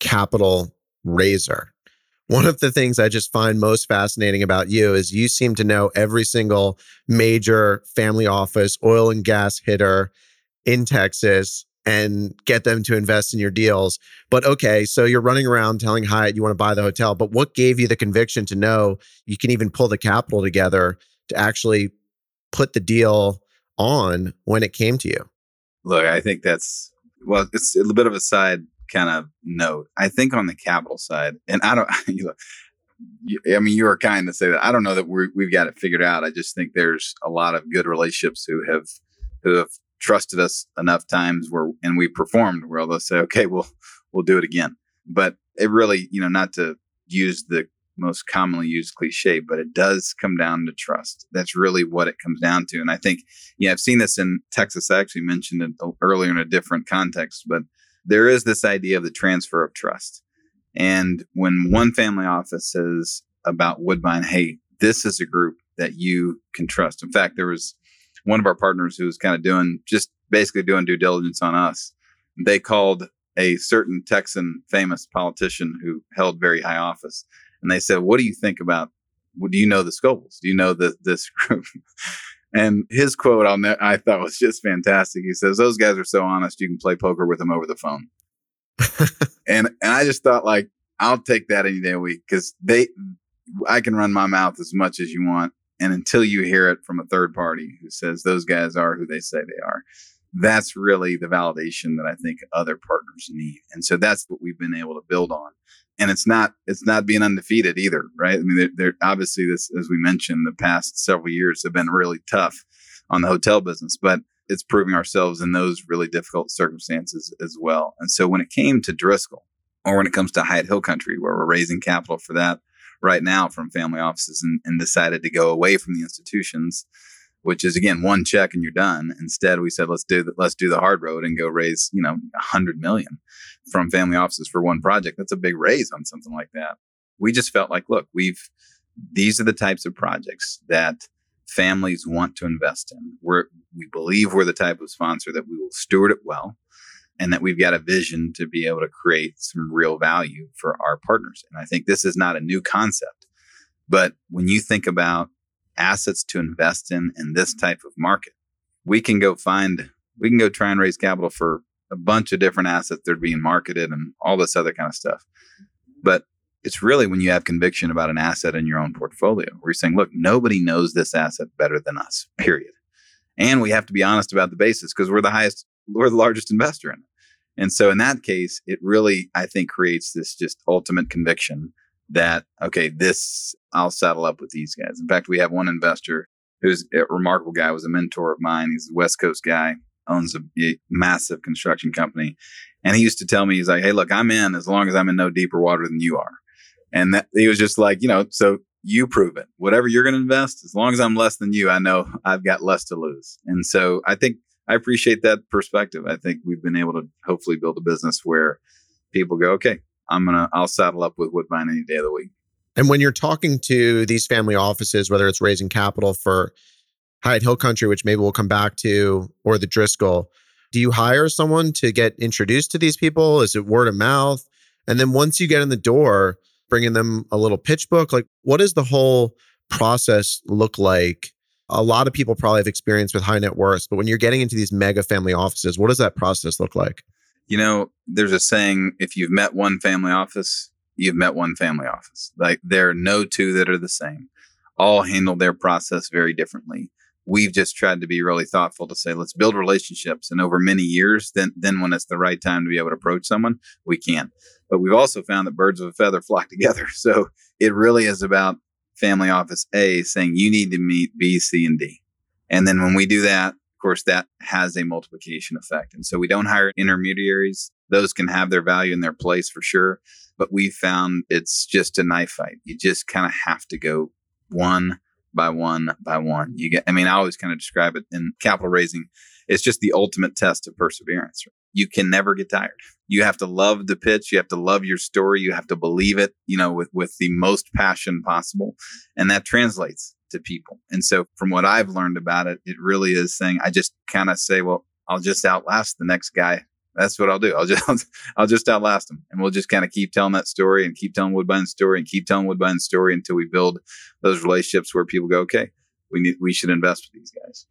capital raiser. One of the things I just find most fascinating about you is you seem to know every single major family office, oil and gas hitter in Texas and get them to invest in your deals. But okay, so you're running around telling Hyatt you want to buy the hotel, but what gave you the conviction to know you can even pull the capital together to actually put the deal on when it came to you? Look, I think that's well, it's a little bit of a side kind of note. I think on the capital side, and I don't, you know, I mean, you are kind to say that. I don't know that we we've got it figured out. I just think there's a lot of good relationships who have who have trusted us enough times where and we performed where they'll say, okay, we'll we'll do it again. But it really, you know, not to use the most commonly used cliche, but it does come down to trust. That's really what it comes down to. And I think, yeah, I've seen this in Texas. I actually mentioned it earlier in a different context, but there is this idea of the transfer of trust. And when one family office says about Woodbine, hey, this is a group that you can trust. In fact, there was one of our partners who was kind of doing just basically doing due diligence on us. They called a certain Texan famous politician who held very high office, and they said, "What do you think about? do you know the Scovells? Do you know the, this group?" and his quote on that I thought was just fantastic. He says, "Those guys are so honest, you can play poker with them over the phone." and and I just thought like I'll take that any day of the week because they I can run my mouth as much as you want and until you hear it from a third party who says those guys are who they say they are, that's really the validation that I think other partners need. And so that's what we've been able to build on. And it's not it's not being undefeated either, right? I mean, they're, they're obviously this as we mentioned, the past several years have been really tough on the hotel business, but it's proving ourselves in those really difficult circumstances as well. And so when it came to Driscoll, or when it comes to Hyatt Hill Country, where we're raising capital for that right now from family offices and, and decided to go away from the institutions which is again one check and you're done. Instead, we said let's do the, let's do the hard road and go raise you know a hundred million from family offices for one project. That's a big raise on something like that. We just felt like, look, we've these are the types of projects that families want to invest in. We're, we believe we're the type of sponsor that we will steward it well and that we've got a vision to be able to create some real value for our partners. And I think this is not a new concept. But when you think about assets to invest in in this type of market, we can go find, we can go try and raise capital for a bunch of different assets that are being marketed and all this other kind of stuff. But it's really when you have conviction about an asset in your own portfolio where you're saying, look, nobody knows this asset better than us, period. And we have to be honest about the basis because we're the highest, we're the largest investor in it. And so in that case, it really, I think, creates this just ultimate conviction that, okay, this, I'll saddle up with these guys. In fact, we have one investor who's a remarkable guy, was a mentor of mine. He's a West Coast guy, owns a, massive construction company. And he used to tell me, he's like, hey, look, I'm in as long as I'm in no deeper water than you are. And that, he was just like, you know, so you prove it. Whatever you're going to invest, as long as I'm less than you, I know I've got less to lose. And so I think I appreciate that perspective. I think we've been able to hopefully build a business where people go, okay, I'm to, I'll saddle up with Woodbine any day of the week. And when you're talking to these family offices, whether it's raising capital for Hyatt Hill Country, which maybe we'll come back to, or the Driscoll, do you hire someone to get introduced to these people? Is it word of mouth? And then once you get in the door, bringing them a little pitch book, like what does the whole process look like a lot of people probably have experience with high net worth, but when you're getting into these mega family offices, what does that process look like? You know, there's a saying if you've met one family office, you've met one family office. Like there are no two that are the same. All handle their process very differently. We've just tried to be really thoughtful to say, let's build relationships. And over many years, then, then when it's the right time to be able to approach someone, we can. But we've also found that birds of a feather flock together. So it really is about family office A saying you need to meet B, C, and D. And then when we do that, course, that has a multiplication effect. And so we don't hire intermediaries. Those can have their value in their place for sure. But we found it's just a knife fight. You just kind of have to go one by one by one. You get, I mean, I always kind of describe it in capital raising. It's just the ultimate test of perseverance. You can never get tired you have to love the pitch you have to love your story you have to believe it you know with with the most passion possible and that translates to people and so from what i've learned about it it really is saying i just kind of say well i'll just outlast the next guy that's what I'll do. I'll just I'll just outlast them, and we'll just kind of keep telling that story and keep telling Woodbine's story and keep telling Woodbine's story until we build those relationships where people go, okay, we need we should invest with these guys.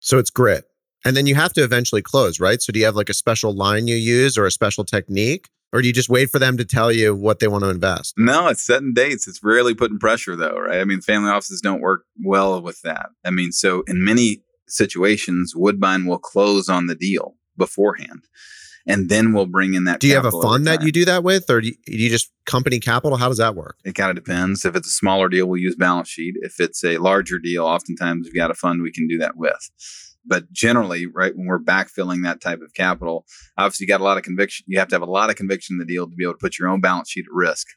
So it's grit. And then you have to eventually close, right? So do you have like a special line you use or a special technique? Or do you just wait for them to tell you what they want to invest? No, it's setting dates. It's rarely putting pressure though, right? I mean, family offices don't work well with that. I mean, so in many situations, Woodbine will close on the deal beforehand. And then we'll bring in that. Do you have a fund that you do that with, or do you, do you just company capital? How does that work? It kind of depends. If it's a smaller deal, we'll use balance sheet. If it's a larger deal, oftentimes we've got a fund we can do that with but generally, right, when we're backfilling that type of capital, obviously you got a lot of conviction. You have to have a lot of conviction in the deal to be able to put your own balance sheet at risk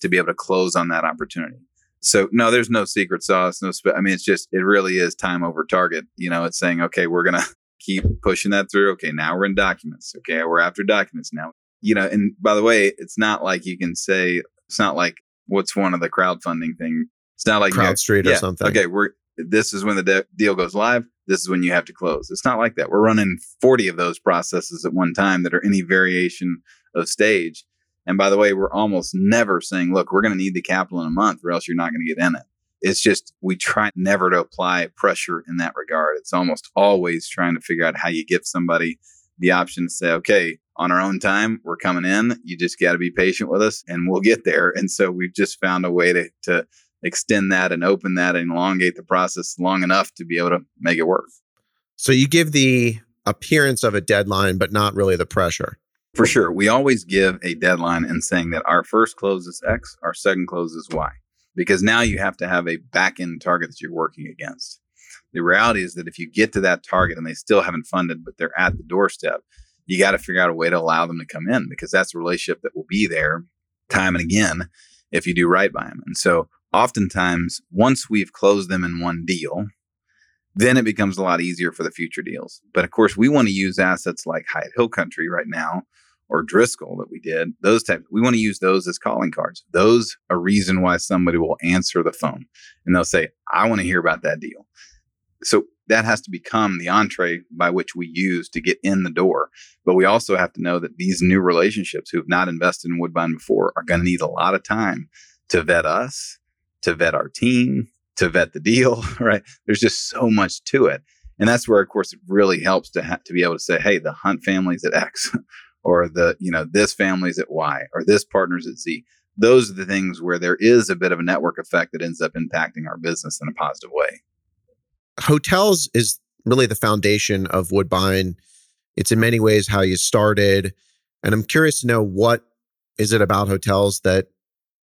to be able to close on that opportunity. So no, there's no secret sauce. No, I mean, it's just it really is time over target. You know, it's saying, okay, we're gonna keep pushing that through. Okay, now we're in documents. Okay, we're after documents now. You know, and by the way, it's not like you can say it's not like what's one of the crowdfunding thing. It's not like CrowdStreet yeah, or something. Okay, we're this is when the de- deal goes live this is when you have to close. It's not like that. We're running 40 of those processes at one time that are any variation of stage. And by the way, we're almost never saying, look, we're going to need the capital in a month or else you're not going to get in it. It's just we try never to apply pressure in that regard. It's almost always trying to figure out how you give somebody the option to say, okay, on our own time, we're coming in. You just got to be patient with us and we'll get there. And so we've just found a way to, to extend that and open that and elongate the process long enough to be able to make it work. So you give the appearance of a deadline, but not really the pressure. For sure. We always give a deadline in saying that our first close is X, our second close is Y, because now you have to have a back end target that you're working against. The reality is that if you get to that target and they still haven't funded, but they're at the doorstep, you got to figure out a way to allow them to come in because that's a relationship that will be there time and again if you do right by them. And so oftentimes once we've closed them in one deal, then it becomes a lot easier for the future deals. But of course, we want to use assets like Hyatt Hill Country right now, or Driscoll that we did, those types, we want to use those as calling cards. Those a reason why somebody will answer the phone and they'll say, I want to hear about that deal. So that has to become the entree by which we use to get in the door. But we also have to know that these new relationships who have not invested in Woodbine before are going to need a lot of time to vet us, to vet our team, to vet the deal, right? There's just so much to it. And that's where, of course, it really helps to ha- to be able to say, "Hey, the Hunt family's at X, or the you know this family's at Y, or this partner's at Z." Those are the things where there is a bit of a network effect that ends up impacting our business in a positive way. Hotels is really the foundation of Woodbine. It's in many ways how you started, and I'm curious to know what is it about hotels that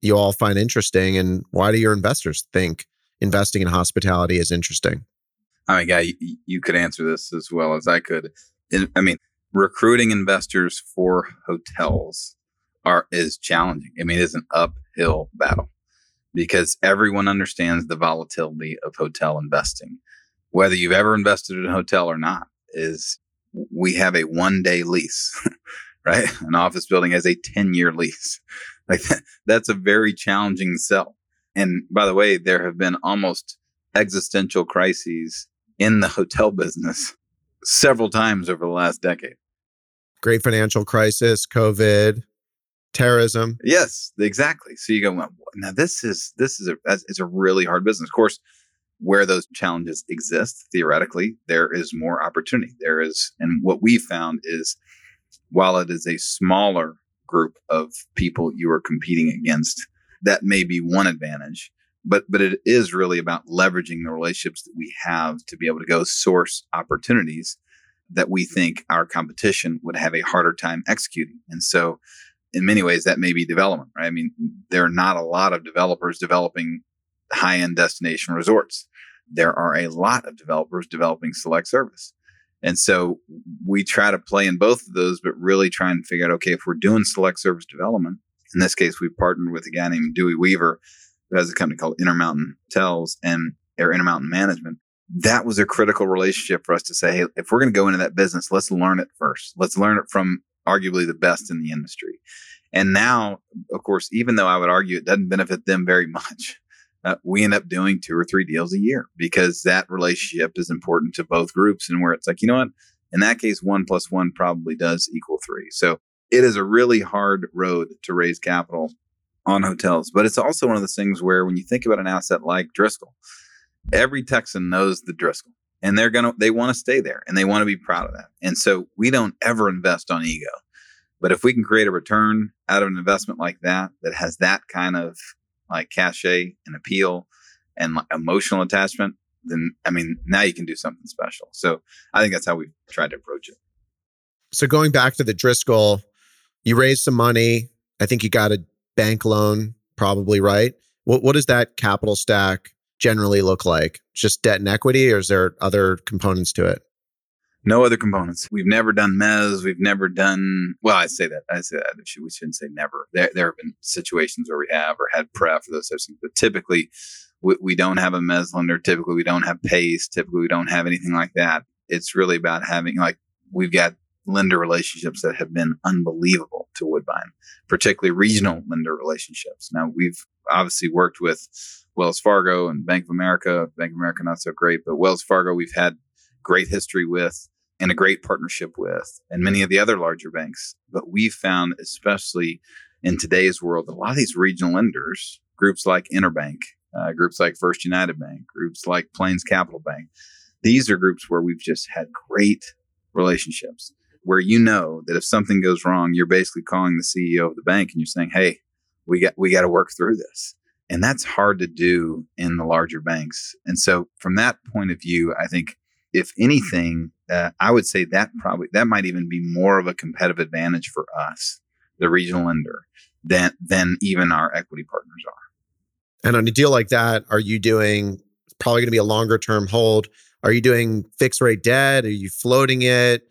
you all find interesting, and why do your investors think investing in hospitality is interesting? I mean, guy, you, could answer this as well as I could. I mean, recruiting investors for hotels are is challenging. I mean, it's an uphill battle because everyone understands the volatility of hotel investing. Whether you've ever invested in a hotel or not, is we have a one day lease, right? An office building has a 10 year lease. Like that, that's a very challenging sell. And by the way, there have been almost existential crises in the hotel business several times over the last decade. Great financial crisis, COVID, terrorism. Yes, exactly. So you go, well, now this is this is a it's a really hard business. Of course, where those challenges exist, theoretically, there is more opportunity. There is, and what we found is, while it is a smaller group of people you are competing against, that may be one advantage but but it is really about leveraging the relationships that we have to be able to go source opportunities that we think our competition would have a harder time executing. And so in many ways that may be development right? I mean there are not a lot of developers developing high-end destination resorts. There are a lot of developers developing select service and so we try to play in both of those but really try and figure out okay if we're doing select service development in this case we partnered with a guy named dewey weaver who has a company called Intermountain Hotels and or Intermountain Management. That was a critical relationship for us to say, hey, if we're going to go into that business, let's learn it first. Let's learn it from arguably the best in the industry. And now, of course, even though I would argue it doesn't benefit them very much, uh, we end up doing two or three deals a year because that relationship is important to both groups. And where it's like, you know what? In that case, one plus one probably does equal three. So it is a really hard road to raise capital on hotels. But it's also one of those things where when you think about an asset like Driscoll, every Texan knows the Driscoll and they're going to, they want to stay there and they want to be proud of that. And so we don't ever invest on ego. But if we can create a return out of an investment like that, that has that kind of like cachet and appeal and like emotional attachment, then I mean, now you can do something special. So I think that's how we tried to approach it. So going back to the Driscoll, you raised some money. I think you got a bank loan, probably right. What what does that capital stack generally look like? Just debt and equity, or is there other components to it? No other components. We've never done mez. We've never done. Well, I say that. I say that. We shouldn't say never. There, there have been situations where we have or had pref or those types of things, but typically we, we don't have a mez lender. Typically, we don't have PACE. Typically, we don't have anything like that. It's really about having like we've got lender relationships that have been unbelievable to Woodbine, particularly regional lender relationships. Now, we've obviously worked with Wells Fargo and Bank of America. Bank of America, not so great, but Wells Fargo, we've had great history with and a great partnership with, and many of the other larger banks. But we've found, especially in today's world, a lot of these regional lenders, groups like Interbank, uh, groups like First United Bank, groups like Plains Capital Bank, these are groups where we've just had great relationships where you know that if something goes wrong, you're basically calling the CEO of the bank and you're saying, "Hey, we got we got to work through this." And that's hard to do in the larger banks. And so, from that point of view, I think if anything, uh, I would say that probably that might even be more of a competitive advantage for us, the regional lender, than than even our equity partners are. And on a deal like that, are you doing probably going to be a longer term hold? Are you doing fixed rate debt? Are you floating it?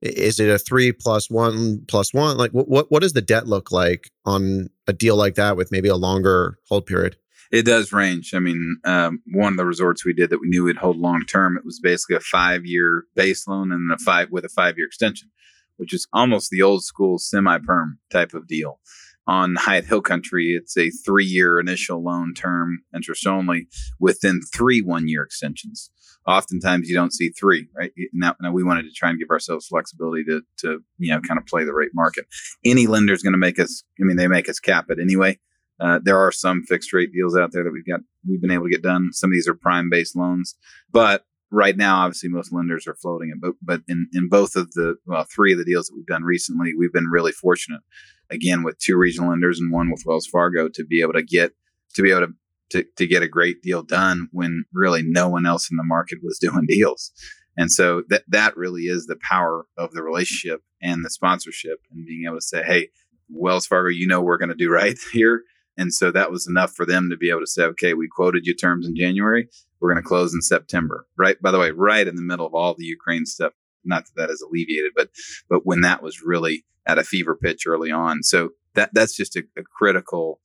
Is it a three plus one plus one? Like what, what, what does the debt look like on a deal like that with maybe a longer hold period? It does range. I mean, um, one of the resorts we did that we knew we'd hold long term, it was basically a five year base loan and a five with a five year extension, which is almost the old school semi perm type of deal. On Hyatt Hill Country, it's a three year initial loan term, interest only, within three one year extensions. Oftentimes, you don't see three, right? Now, now, we wanted to try and give ourselves flexibility to, to you know, kind of play the rate market. Any lender is going to make us, I mean, they make us cap it anyway. Uh, there are some fixed rate deals out there that we've got, we've been able to get done. Some of these are prime based loans, but right now, obviously, most lenders are floating it. But, but in, in both of the, well, three of the deals that we've done recently, we've been really fortunate again with two regional lenders and one with Wells Fargo to be able to get to be able to to, to get a great deal done when really no one else in the market was doing deals. And so that that really is the power of the relationship and the sponsorship and being able to say, hey, Wells Fargo, you know we're going to do right here. And so that was enough for them to be able to say, okay, we quoted you terms in January. We're going to close in September. Right. By the way, right in the middle of all the Ukraine stuff. Not that that is alleviated, but but when that was really at a fever pitch early on. So that that's just a, a critical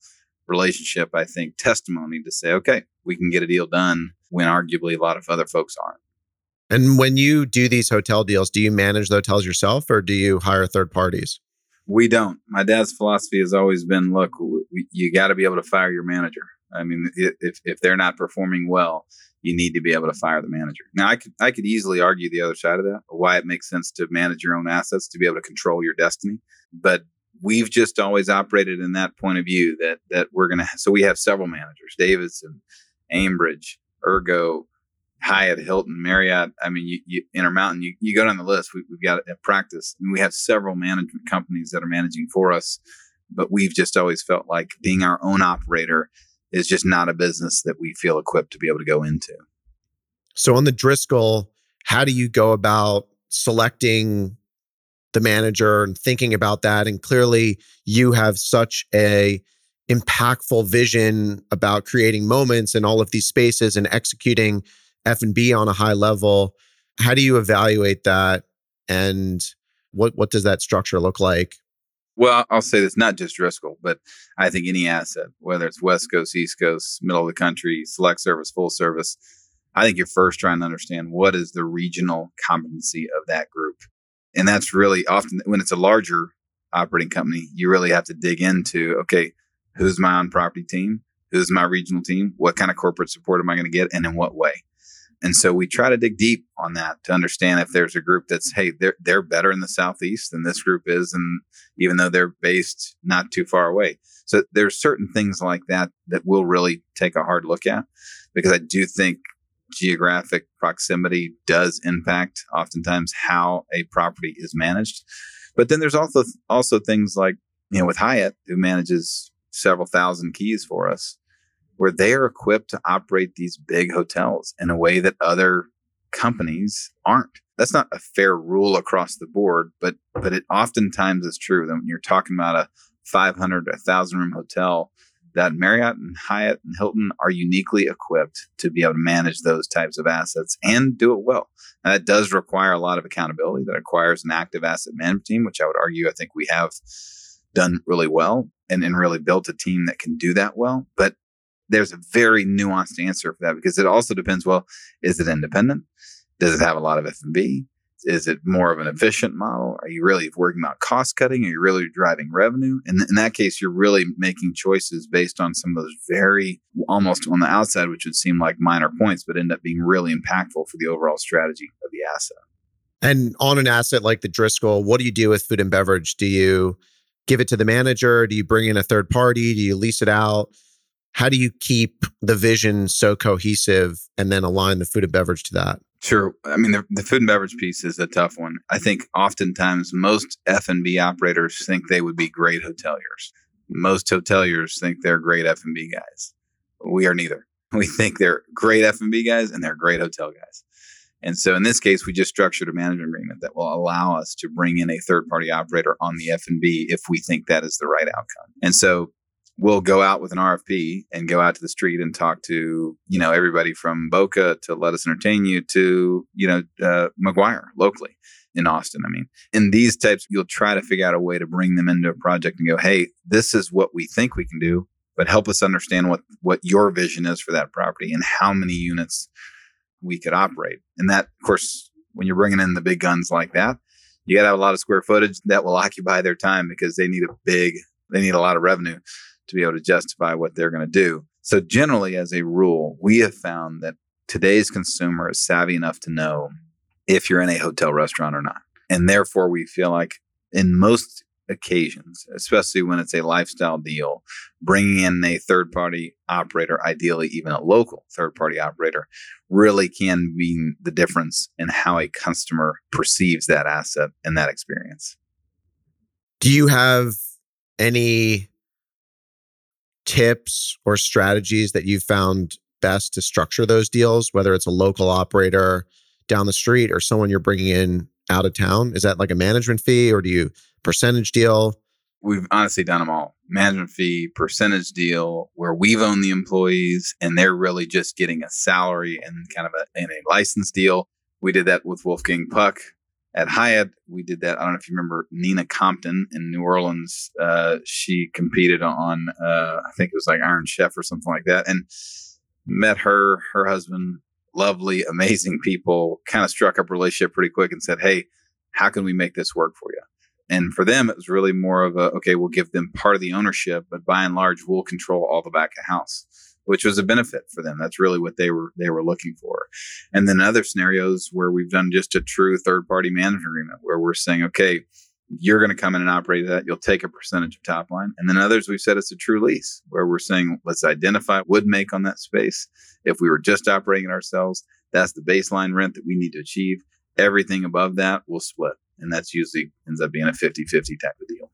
relationship, I think, testimony to say, okay, we can get a deal done when arguably a lot of other folks aren't. And when you do these hotel deals, do you manage the hotels yourself or do you hire third parties? We don't. My dad's philosophy has always been look, we, you got to be able to fire your manager. I mean, if, if they're not performing well, you need to be able to fire the manager. Now, I could I could easily argue the other side of that, why it makes sense to manage your own assets to be able to control your destiny. But we've just always operated in that point of view that that we're gonna. So we have several managers: Davidson, Aimbridge, Urgo, Hyatt, Hilton, Marriott. I mean, you, you Intermountain. You, you go down the list. We, have got a practice. I mean, we have several management companies that are managing for us, but we've just always felt like being our own operator is just not a business that we feel equipped to be able to go into. So on the Driscoll, how do you go about selecting the manager and thinking about that? And clearly you have such a impactful vision about creating moments in all of these spaces and executing F&B on a high level. How do you evaluate that and what what does that structure look like? Well, I'll say this not just Driscoll, but I think any asset, whether it's West Coast, East Coast, middle of the country, select service, full service, I think you're first trying to understand what is the regional competency of that group. And that's really often when it's a larger operating company, you really have to dig into okay, who's my on property team? Who's my regional team? What kind of corporate support am I going to get and in what way? And so we try to dig deep on that to understand if there's a group that's, hey, they're they're better in the southeast than this group is, and even though they're based not too far away. So there's certain things like that that we'll really take a hard look at because I do think geographic proximity does impact oftentimes how a property is managed. But then there's also also things like, you know, with Hyatt, who manages several thousand keys for us where they are equipped to operate these big hotels in a way that other companies aren't. That's not a fair rule across the board, but but it oftentimes is true that when you're talking about a 500 to 1000 room hotel that Marriott and Hyatt and Hilton are uniquely equipped to be able to manage those types of assets and do it well. And that does require a lot of accountability. That requires an active asset management team, which I would argue I think we have done really well and, and really built a team that can do that well. But there's a very nuanced answer for that because it also depends. Well, is it independent? Does it have a lot of F and B? Is it more of an efficient model? Are you really working about cost cutting? Are you really driving revenue? And in that case, you're really making choices based on some of those very almost on the outside, which would seem like minor points, but end up being really impactful for the overall strategy of the asset. And on an asset like the Driscoll, what do you do with food and beverage? Do you give it to the manager? Do you bring in a third party? Do you lease it out? How do you keep the vision so cohesive and then align the food and beverage to that? Sure. I mean, the, the food and beverage piece is a tough one. I think oftentimes most F&B operators think they would be great hoteliers. Most hoteliers think they're great F&B guys. We are neither. We think they're great F&B guys and they're great hotel guys. And so in this case, we just structured a management agreement that will allow us to bring in a third party operator on the F&B if we think that is the right outcome. And so we'll go out with an RFP and go out to the street and talk to, you know, everybody from Boka to Lettuce Entertain You to, you know, uh, McGuire locally in Austin. I mean, in these types, you'll try to figure out a way to bring them into a project and go, hey, this is what we think we can do, but help us understand what what your vision is for that property and how many units we could operate. And that, of course, when you're bringing in the big guns like that, you got to have a lot of square footage that will occupy their time because they need a big, they need a lot of revenue to be able to justify what they're going to do. So generally, as a rule, we have found that today's consumer is savvy enough to know if you're in a hotel restaurant or not. And therefore, we feel like in most occasions, especially when it's a lifestyle deal, bringing in a third party operator, ideally even a local third party operator, really can mean the difference in how a customer perceives that asset and that experience. Do you have any tips or strategies that you found best to structure those deals, whether it's a local operator down the street or someone you're bringing in out of town? Is that like a management fee or do you percentage deal? We've honestly done them all management fee, percentage deal, where we've owned the employees and they're really just getting a salary and kind of a, in a license deal. We did that with Wolfgang Puck at Hyatt. We did that. I don't know if you remember Nina Compton in New Orleans. Uh, she competed on, uh, I think it was like Iron Chef or something like that. And met her, her husband, lovely, amazing people, kind of struck up a relationship pretty quick and said, Hey, how can we make this work for you? And for them, it was really more of a, okay, we'll give them part of the ownership, but by and large, we'll control all the back of house, which was a benefit for them. That's really what they were, they were looking for. And then other scenarios where we've done just a true third party management agreement where we're saying, okay, you're going to come in and operate that. You'll take a percentage of top line. And then others, we've said it's a true lease where we're saying, let's identify would make on that space. If we were just operating it ourselves, that's the baseline rent that we need to achieve. Everything above that will split. And that's usually ends up being a 50 50 type of deal.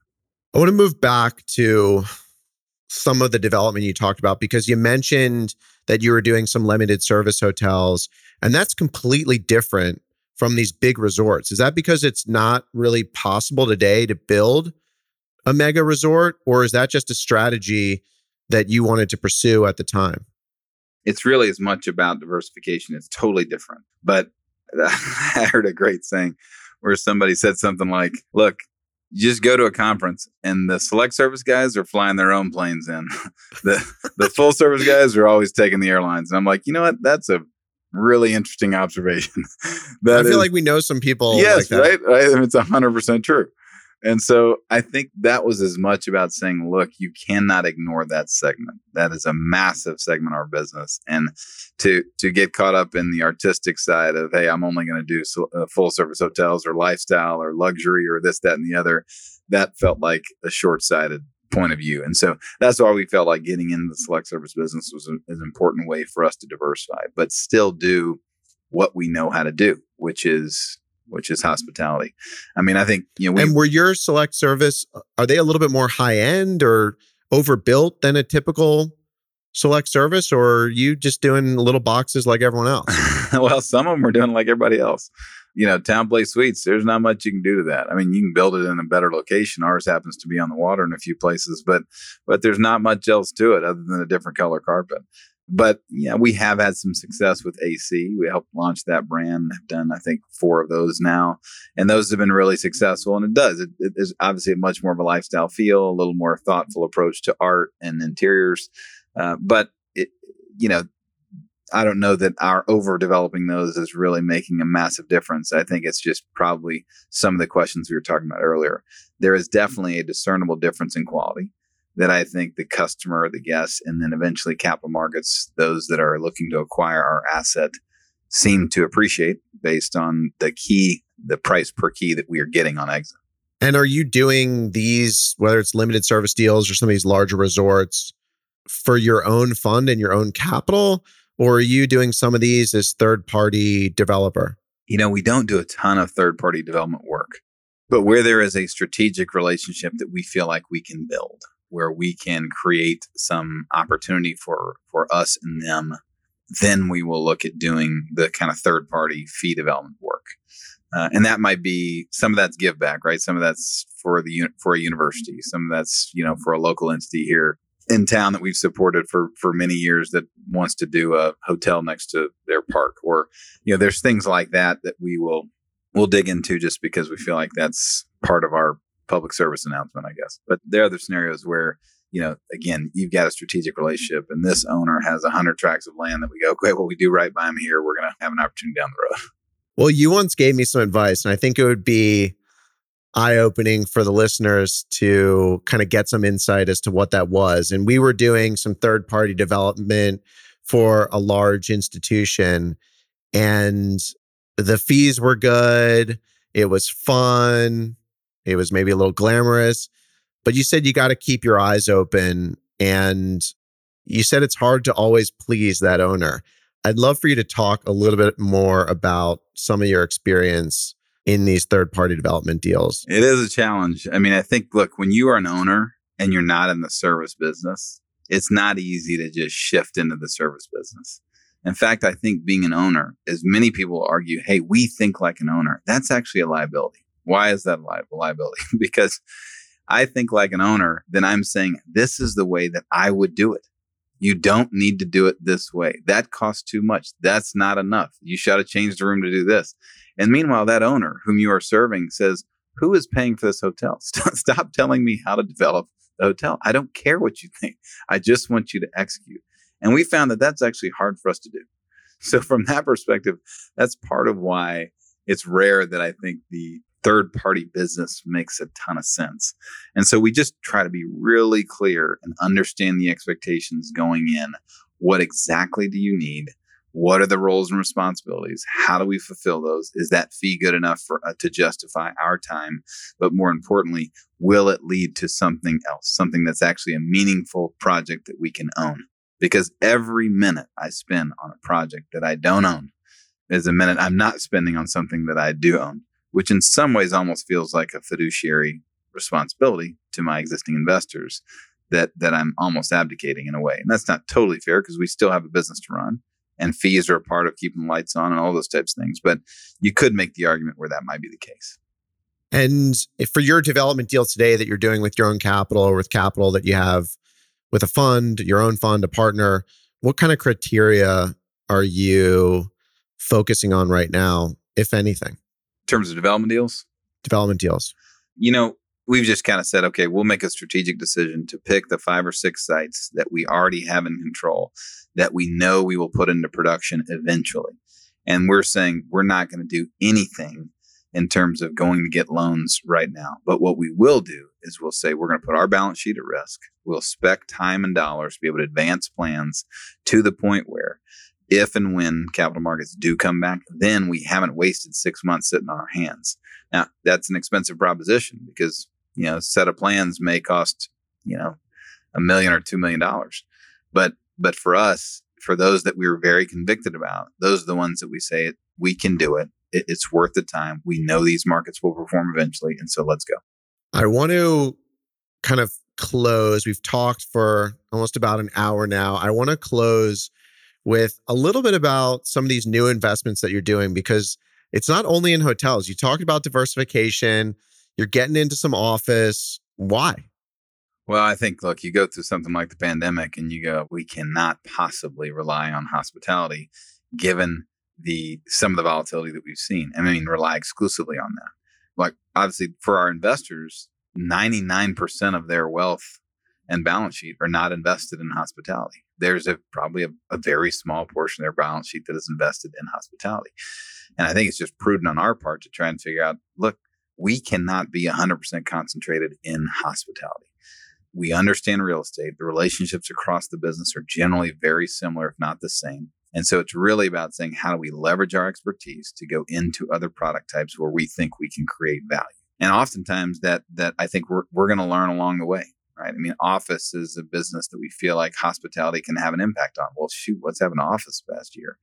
I want to move back to some of the development you talked about because you mentioned that you were doing some limited service hotels, and that's completely different from these big resorts. Is that because it's not really possible today to build a mega resort, or is that just a strategy that you wanted to pursue at the time? It's really as much about diversification. It's totally different. But I heard a great saying where somebody said something like, look, you just go to a conference and the select service guys are flying their own planes in. the the full service guys are always taking the airlines. And I'm like, you know what? That's a really interesting observation. I feel is, like we know some people. Yes, like right. Right. I mean, it's hundred percent true. And so I think that was as much about saying, look, you cannot ignore that segment. That is a massive segment of our business. And to to get caught up in the artistic side of, hey, I'm only going to do uh, full service hotels or lifestyle or luxury or this, that, and the other, that felt like a short sighted point of view. And so that's why we felt like getting into the select service business was an important way for us to diversify, but still do what we know how to do, which is which is hospitality. I mean, I think you know. We, and were your select service uh, are they a little bit more high end or overbuilt than a typical select service, or are you just doing little boxes like everyone else? well, some of them are doing like everybody else. You know, TownePlace Suites. There's not much you can do to that. I mean, you can build it in a better location. Ours happens to be on the water in a few places, but but there's not much else to it other than a different color carpet. But yeah, we have had some success with AC. We helped launch that brand. Have done I think four of those now, and those have been really successful. And it does. It, it is obviously a much more of a lifestyle feel, a little more thoughtful approach to art and interiors. Uh, but it, you know, I don't know that our over developing those is really making a massive difference. I think it's just probably some of the questions we were talking about earlier. There is definitely a discernible difference in quality that I think the customer, the guest, and then eventually capital markets, those that are looking to acquire our asset, seem to appreciate based on the key, the price per key that we are getting on exit. And are you doing these, whether it's limited service deals or some of these larger resorts, for your own fund and your own capital? Or are you doing some of these as third party developer? You know, we don't do a ton of third party development work, but where there is a strategic relationship that we feel like we can build where we can create some opportunity for for us and them then we will look at doing the kind of third party fee development work. Uh, and that might be some of that's give back right? Some of that's for the for a university. Some of that's you know for a local entity here in town that we've supported for for many years that wants to do a hotel next to their park or you know there's things like that that we will we'll dig into just because we feel like that's part of our public service announcement, I guess. But there are other scenarios where, you know, again, you've got a strategic relationship and this owner has a hundred tracts of land that we go, okay, well, we do right by him here. We're going to have an opportunity down the road. Well, you once gave me some advice, and I think it would be eye opening for the listeners to kind of get some insight as to what that was. And we were doing some third party development for a large institution, and the fees were good. It was fun. It was maybe a little glamorous, but you said you got to keep your eyes open. And you said it's hard to always please that owner. I'd love for you to talk a little bit more about some of your experience in these third party development deals. It is a challenge. I mean, I think, look, when you are an owner and you're not in the service business, it's not easy to just shift into the service business. In fact, I think being an owner, as many people argue, hey, we think like an owner, that's actually a liability. Why is that a li- liability? because I think like an owner, then I'm saying this is the way that I would do it. You don't need to do it this way. That costs too much. That's not enough. You should have changed the room to do this. And meanwhile, that owner whom you are serving says, Who is paying for this hotel? Stop telling me how to develop the hotel. I don't care what you think. I just want you to execute. And we found that that's actually hard for us to do. So, from that perspective, that's part of why it's rare that I think the third party business makes a ton of sense. And so we just try to be really clear and understand the expectations going in. What exactly do you need? What are the roles and responsibilities? How do we fulfill those? Is that fee good enough for uh, to justify our time? But more importantly, will it lead to something else, something that's actually a meaningful project that we can own? Because every minute I spend on a project that I don't own is a minute I'm not spending on something that I do own which in some ways almost feels like a fiduciary responsibility to my existing investors that that I'm almost abdicating in a way. And that's not totally fair because we still have a business to run and fees are a part of keeping the lights on and all those types of things. But you could make the argument where that might be the case. And for your development deal today that you're doing with your own capital or with capital that you have with a fund, your own fund, a partner, what kind of criteria are you focusing on right now, if anything? In terms of development deals? Development deals. You know, we've just kind of said, okay, we'll make a strategic decision to pick the five or six sites that we already have in control that we know we will put into production eventually. And we're saying we're not going to do anything in terms of going to get loans right now. But what we will do is we'll say we're going to put our balance sheet at risk. We'll spec time and dollars to be able to advance plans to the point where if and when capital markets do come back, then we haven't wasted six months sitting on our hands. Now, that's an expensive proposition because, you know, a set of plans may cost, you know, a million or two million dollars. But but for us, for those that we were very convicted about, those are the ones that we say we can do it. it. It's worth the time. We know these markets will perform eventually. And so let's go. I want to kind of close. We've talked for almost about an hour now. I want to close with a little bit about some of these new investments that you're doing because it's not only in hotels. You talked about diversification, you're getting into some office. Why? Well, I think, look, you go through something like the pandemic and you go, we cannot possibly rely on hospitality given the some of the volatility that we've seen. I mean, rely exclusively on that. Like, obviously, for our investors, 99% of their wealth and balance sheet are not invested in hospitality. There's a probably a, a, very small portion of their balance sheet that is invested in hospitality. And I think it's just prudent on our part to try and figure out, look, we cannot be 100% concentrated in hospitality. We understand real estate. The relationships across the business are generally very similar, if not the same. And so it's really about saying, how do we leverage our expertise to go into other product types where we think we can create value? And oftentimes that, that I think we're, we're going to learn along the way right? I mean, office is a business that we feel like hospitality can have an impact on. Well, shoot, let's have an office past year.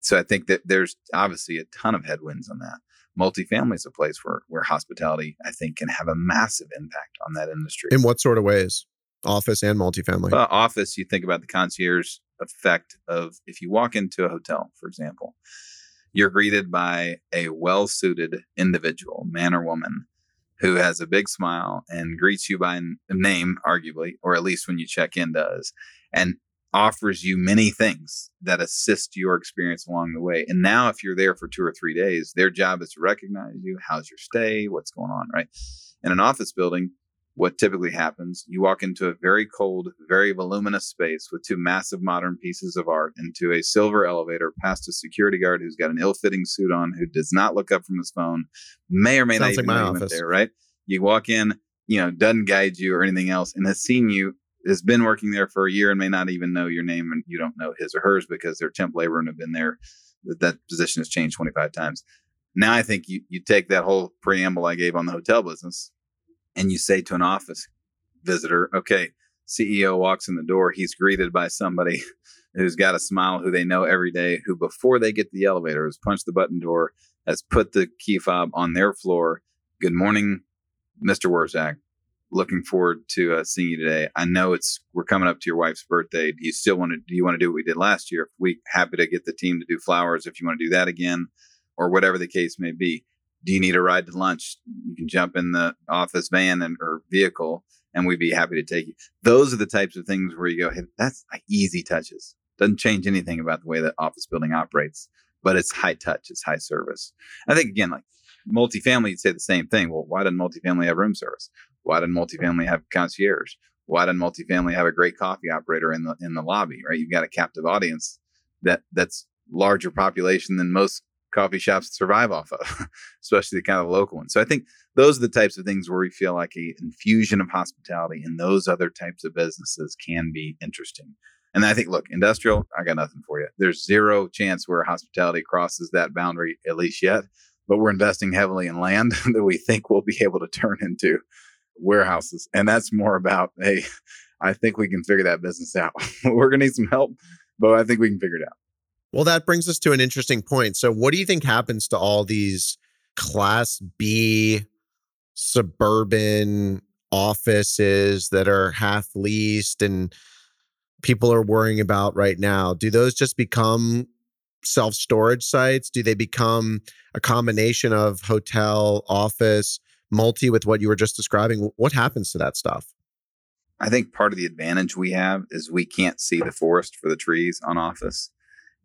So I think that there's obviously a ton of headwinds on that. Multifamily is a place where where hospitality, I think, can have a massive impact on that industry. In what sort of ways? Office and multifamily. Well, office, you think about the concierge effect of if you walk into a hotel, for example, you're greeted by a well suited individual, man or woman, who has a big smile and greets you by name, arguably, or at least when you check in does, and offers you many things that assist your experience along the way. And now, if you're there for two or three days, their job is to recognize you. How's your stay? What's going on? Right. In an office building, what typically happens you walk into a very cold very voluminous space with two massive modern pieces of art into a silver elevator past a security guard who's got an ill-fitting suit on who does not look up from his phone may or may Sounds not like even know there right You walk in, you know, doesn't guide you or anything else, and has seen you, has been working there for a year and may not even know your name, and you don't know his or hers because they're temp labor and have been there. That, that position has changed 25 times. Now I think you you take that whole preamble I gave on the hotel business, and you say to an office visitor, okay, CEO walks in the door, he's greeted by somebody who's got a smile, who they know every day, who before they get the elevator has punched the button door, has put the key fob on their floor. Good morning, Mr. Wurzak. Looking forward to uh, seeing you today. I know it's we're coming up to your wife's birthday. Do you still want to? Do you want to do what we did last year? We happy to get the team to do flowers if you want to do that again, or whatever the case may be. Do you need a ride to lunch? You can jump in the office van and or vehicle, and we'd be happy to take you. Those are the types of things where you go, hey, that's like easy touches. Doesn't change anything about the way that office building operates, but it's high touch, it's high service. I think again, like multifamily, you'd say the same thing. Well, why doesn't multifamily have room service? Why doesn't multifamily have concierge? Why doesn't multifamily have a great coffee operator in the in the lobby? Right, you've got a captive audience that that's larger population than most coffee shops survive off of, especially the kind of local ones. So I think those are the types of things where we feel like a infusion of hospitality in those other types of businesses can be interesting. And I think, look, industrial, I got nothing for you. There's zero chance where hospitality crosses that boundary, at least yet. But we're investing heavily in land that we think we'll be able to turn into warehouses. And that's more about, hey, I think we can figure that business out. we're going to need some help, but I think we can figure it out. Well, that brings us to an interesting point. So, what do you think happens to all these class B suburban offices that are half leased and people are worrying about right now? Do those just become self storage sites? Do they become a combination of hotel, office, multi with what you were just describing? What happens to that stuff? I think part of the advantage we have is we can't see the forest for the trees on office.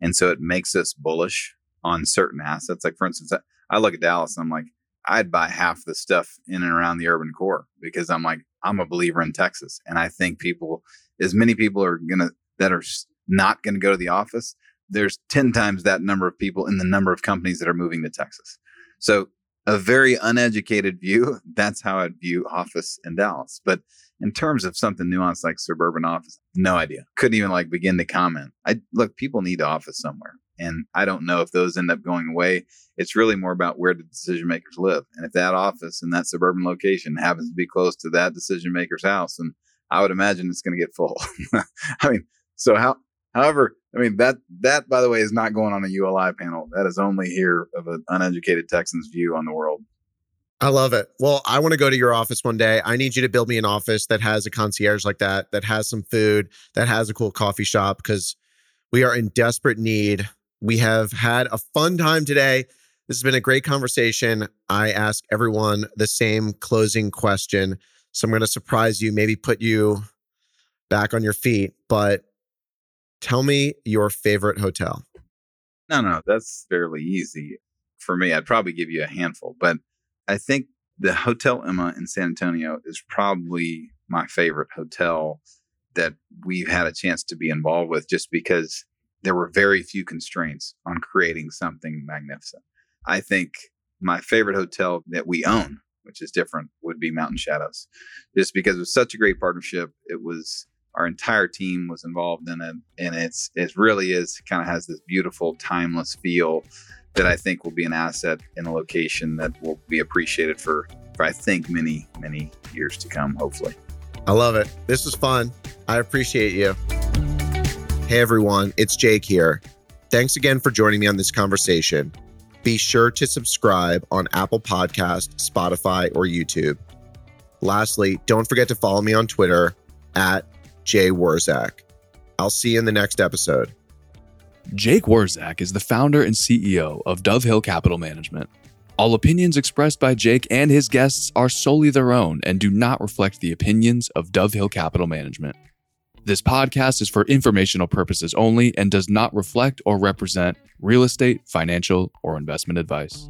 And so it makes us bullish on certain assets. Like, for instance, I look at Dallas and I'm like, I'd buy half the stuff in and around the urban core because I'm like, I'm a believer in Texas. And I think people, as many people are going to, that are not going to go to the office, there's 10 times that number of people in the number of companies that are moving to Texas. So a very uneducated view, that's how I'd view office in Dallas. But in terms of something nuanced like suburban office, no idea. Couldn't even like begin to comment. I look, people need office somewhere. And I don't know if those end up going away. It's really more about where the decision makers live. And if that office in that suburban location happens to be close to that decision maker's house, and I would imagine it's going to get full. I mean, so how, however, I mean that that by the way is not going on a ULI panel. That is only here of an uneducated Texan's view on the world. I love it. Well, I want to go to your office one day. I need you to build me an office that has a concierge like that, that has some food, that has a cool coffee shop because we are in desperate need. We have had a fun time today. This has been a great conversation. I ask everyone the same closing question. So I'm going to surprise you, maybe put you back on your feet, but tell me your favorite hotel. No, no, that's fairly easy for me. I'd probably give you a handful, but I think the Hotel Emma in San Antonio is probably my favorite hotel that we've had a chance to be involved with just because there were very few constraints on creating something magnificent. I think my favorite hotel that we own, which is different, would be Mountain Shadows, just because it was such a great partnership. It was our entire team was involved in it, and it's it really is kind of has this beautiful timeless feel that I think will be an asset in a location that will be appreciated for, for I think many many years to come. Hopefully, I love it. This was fun. I appreciate you. Hey everyone, it's Jake here. Thanks again for joining me on this conversation. Be sure to subscribe on Apple Podcast, Spotify, or YouTube. Lastly, don't forget to follow me on Twitter at Jay Wurzak. I'll see you in the next episode. Jake Wurzak is the founder and CEO of DoveHill Capital Management. All opinions expressed by Jake and his guests are solely their own and do not reflect the opinions of DoveHill Capital Management. This podcast is for informational purposes only and does not reflect or represent real estate, financial, or investment advice.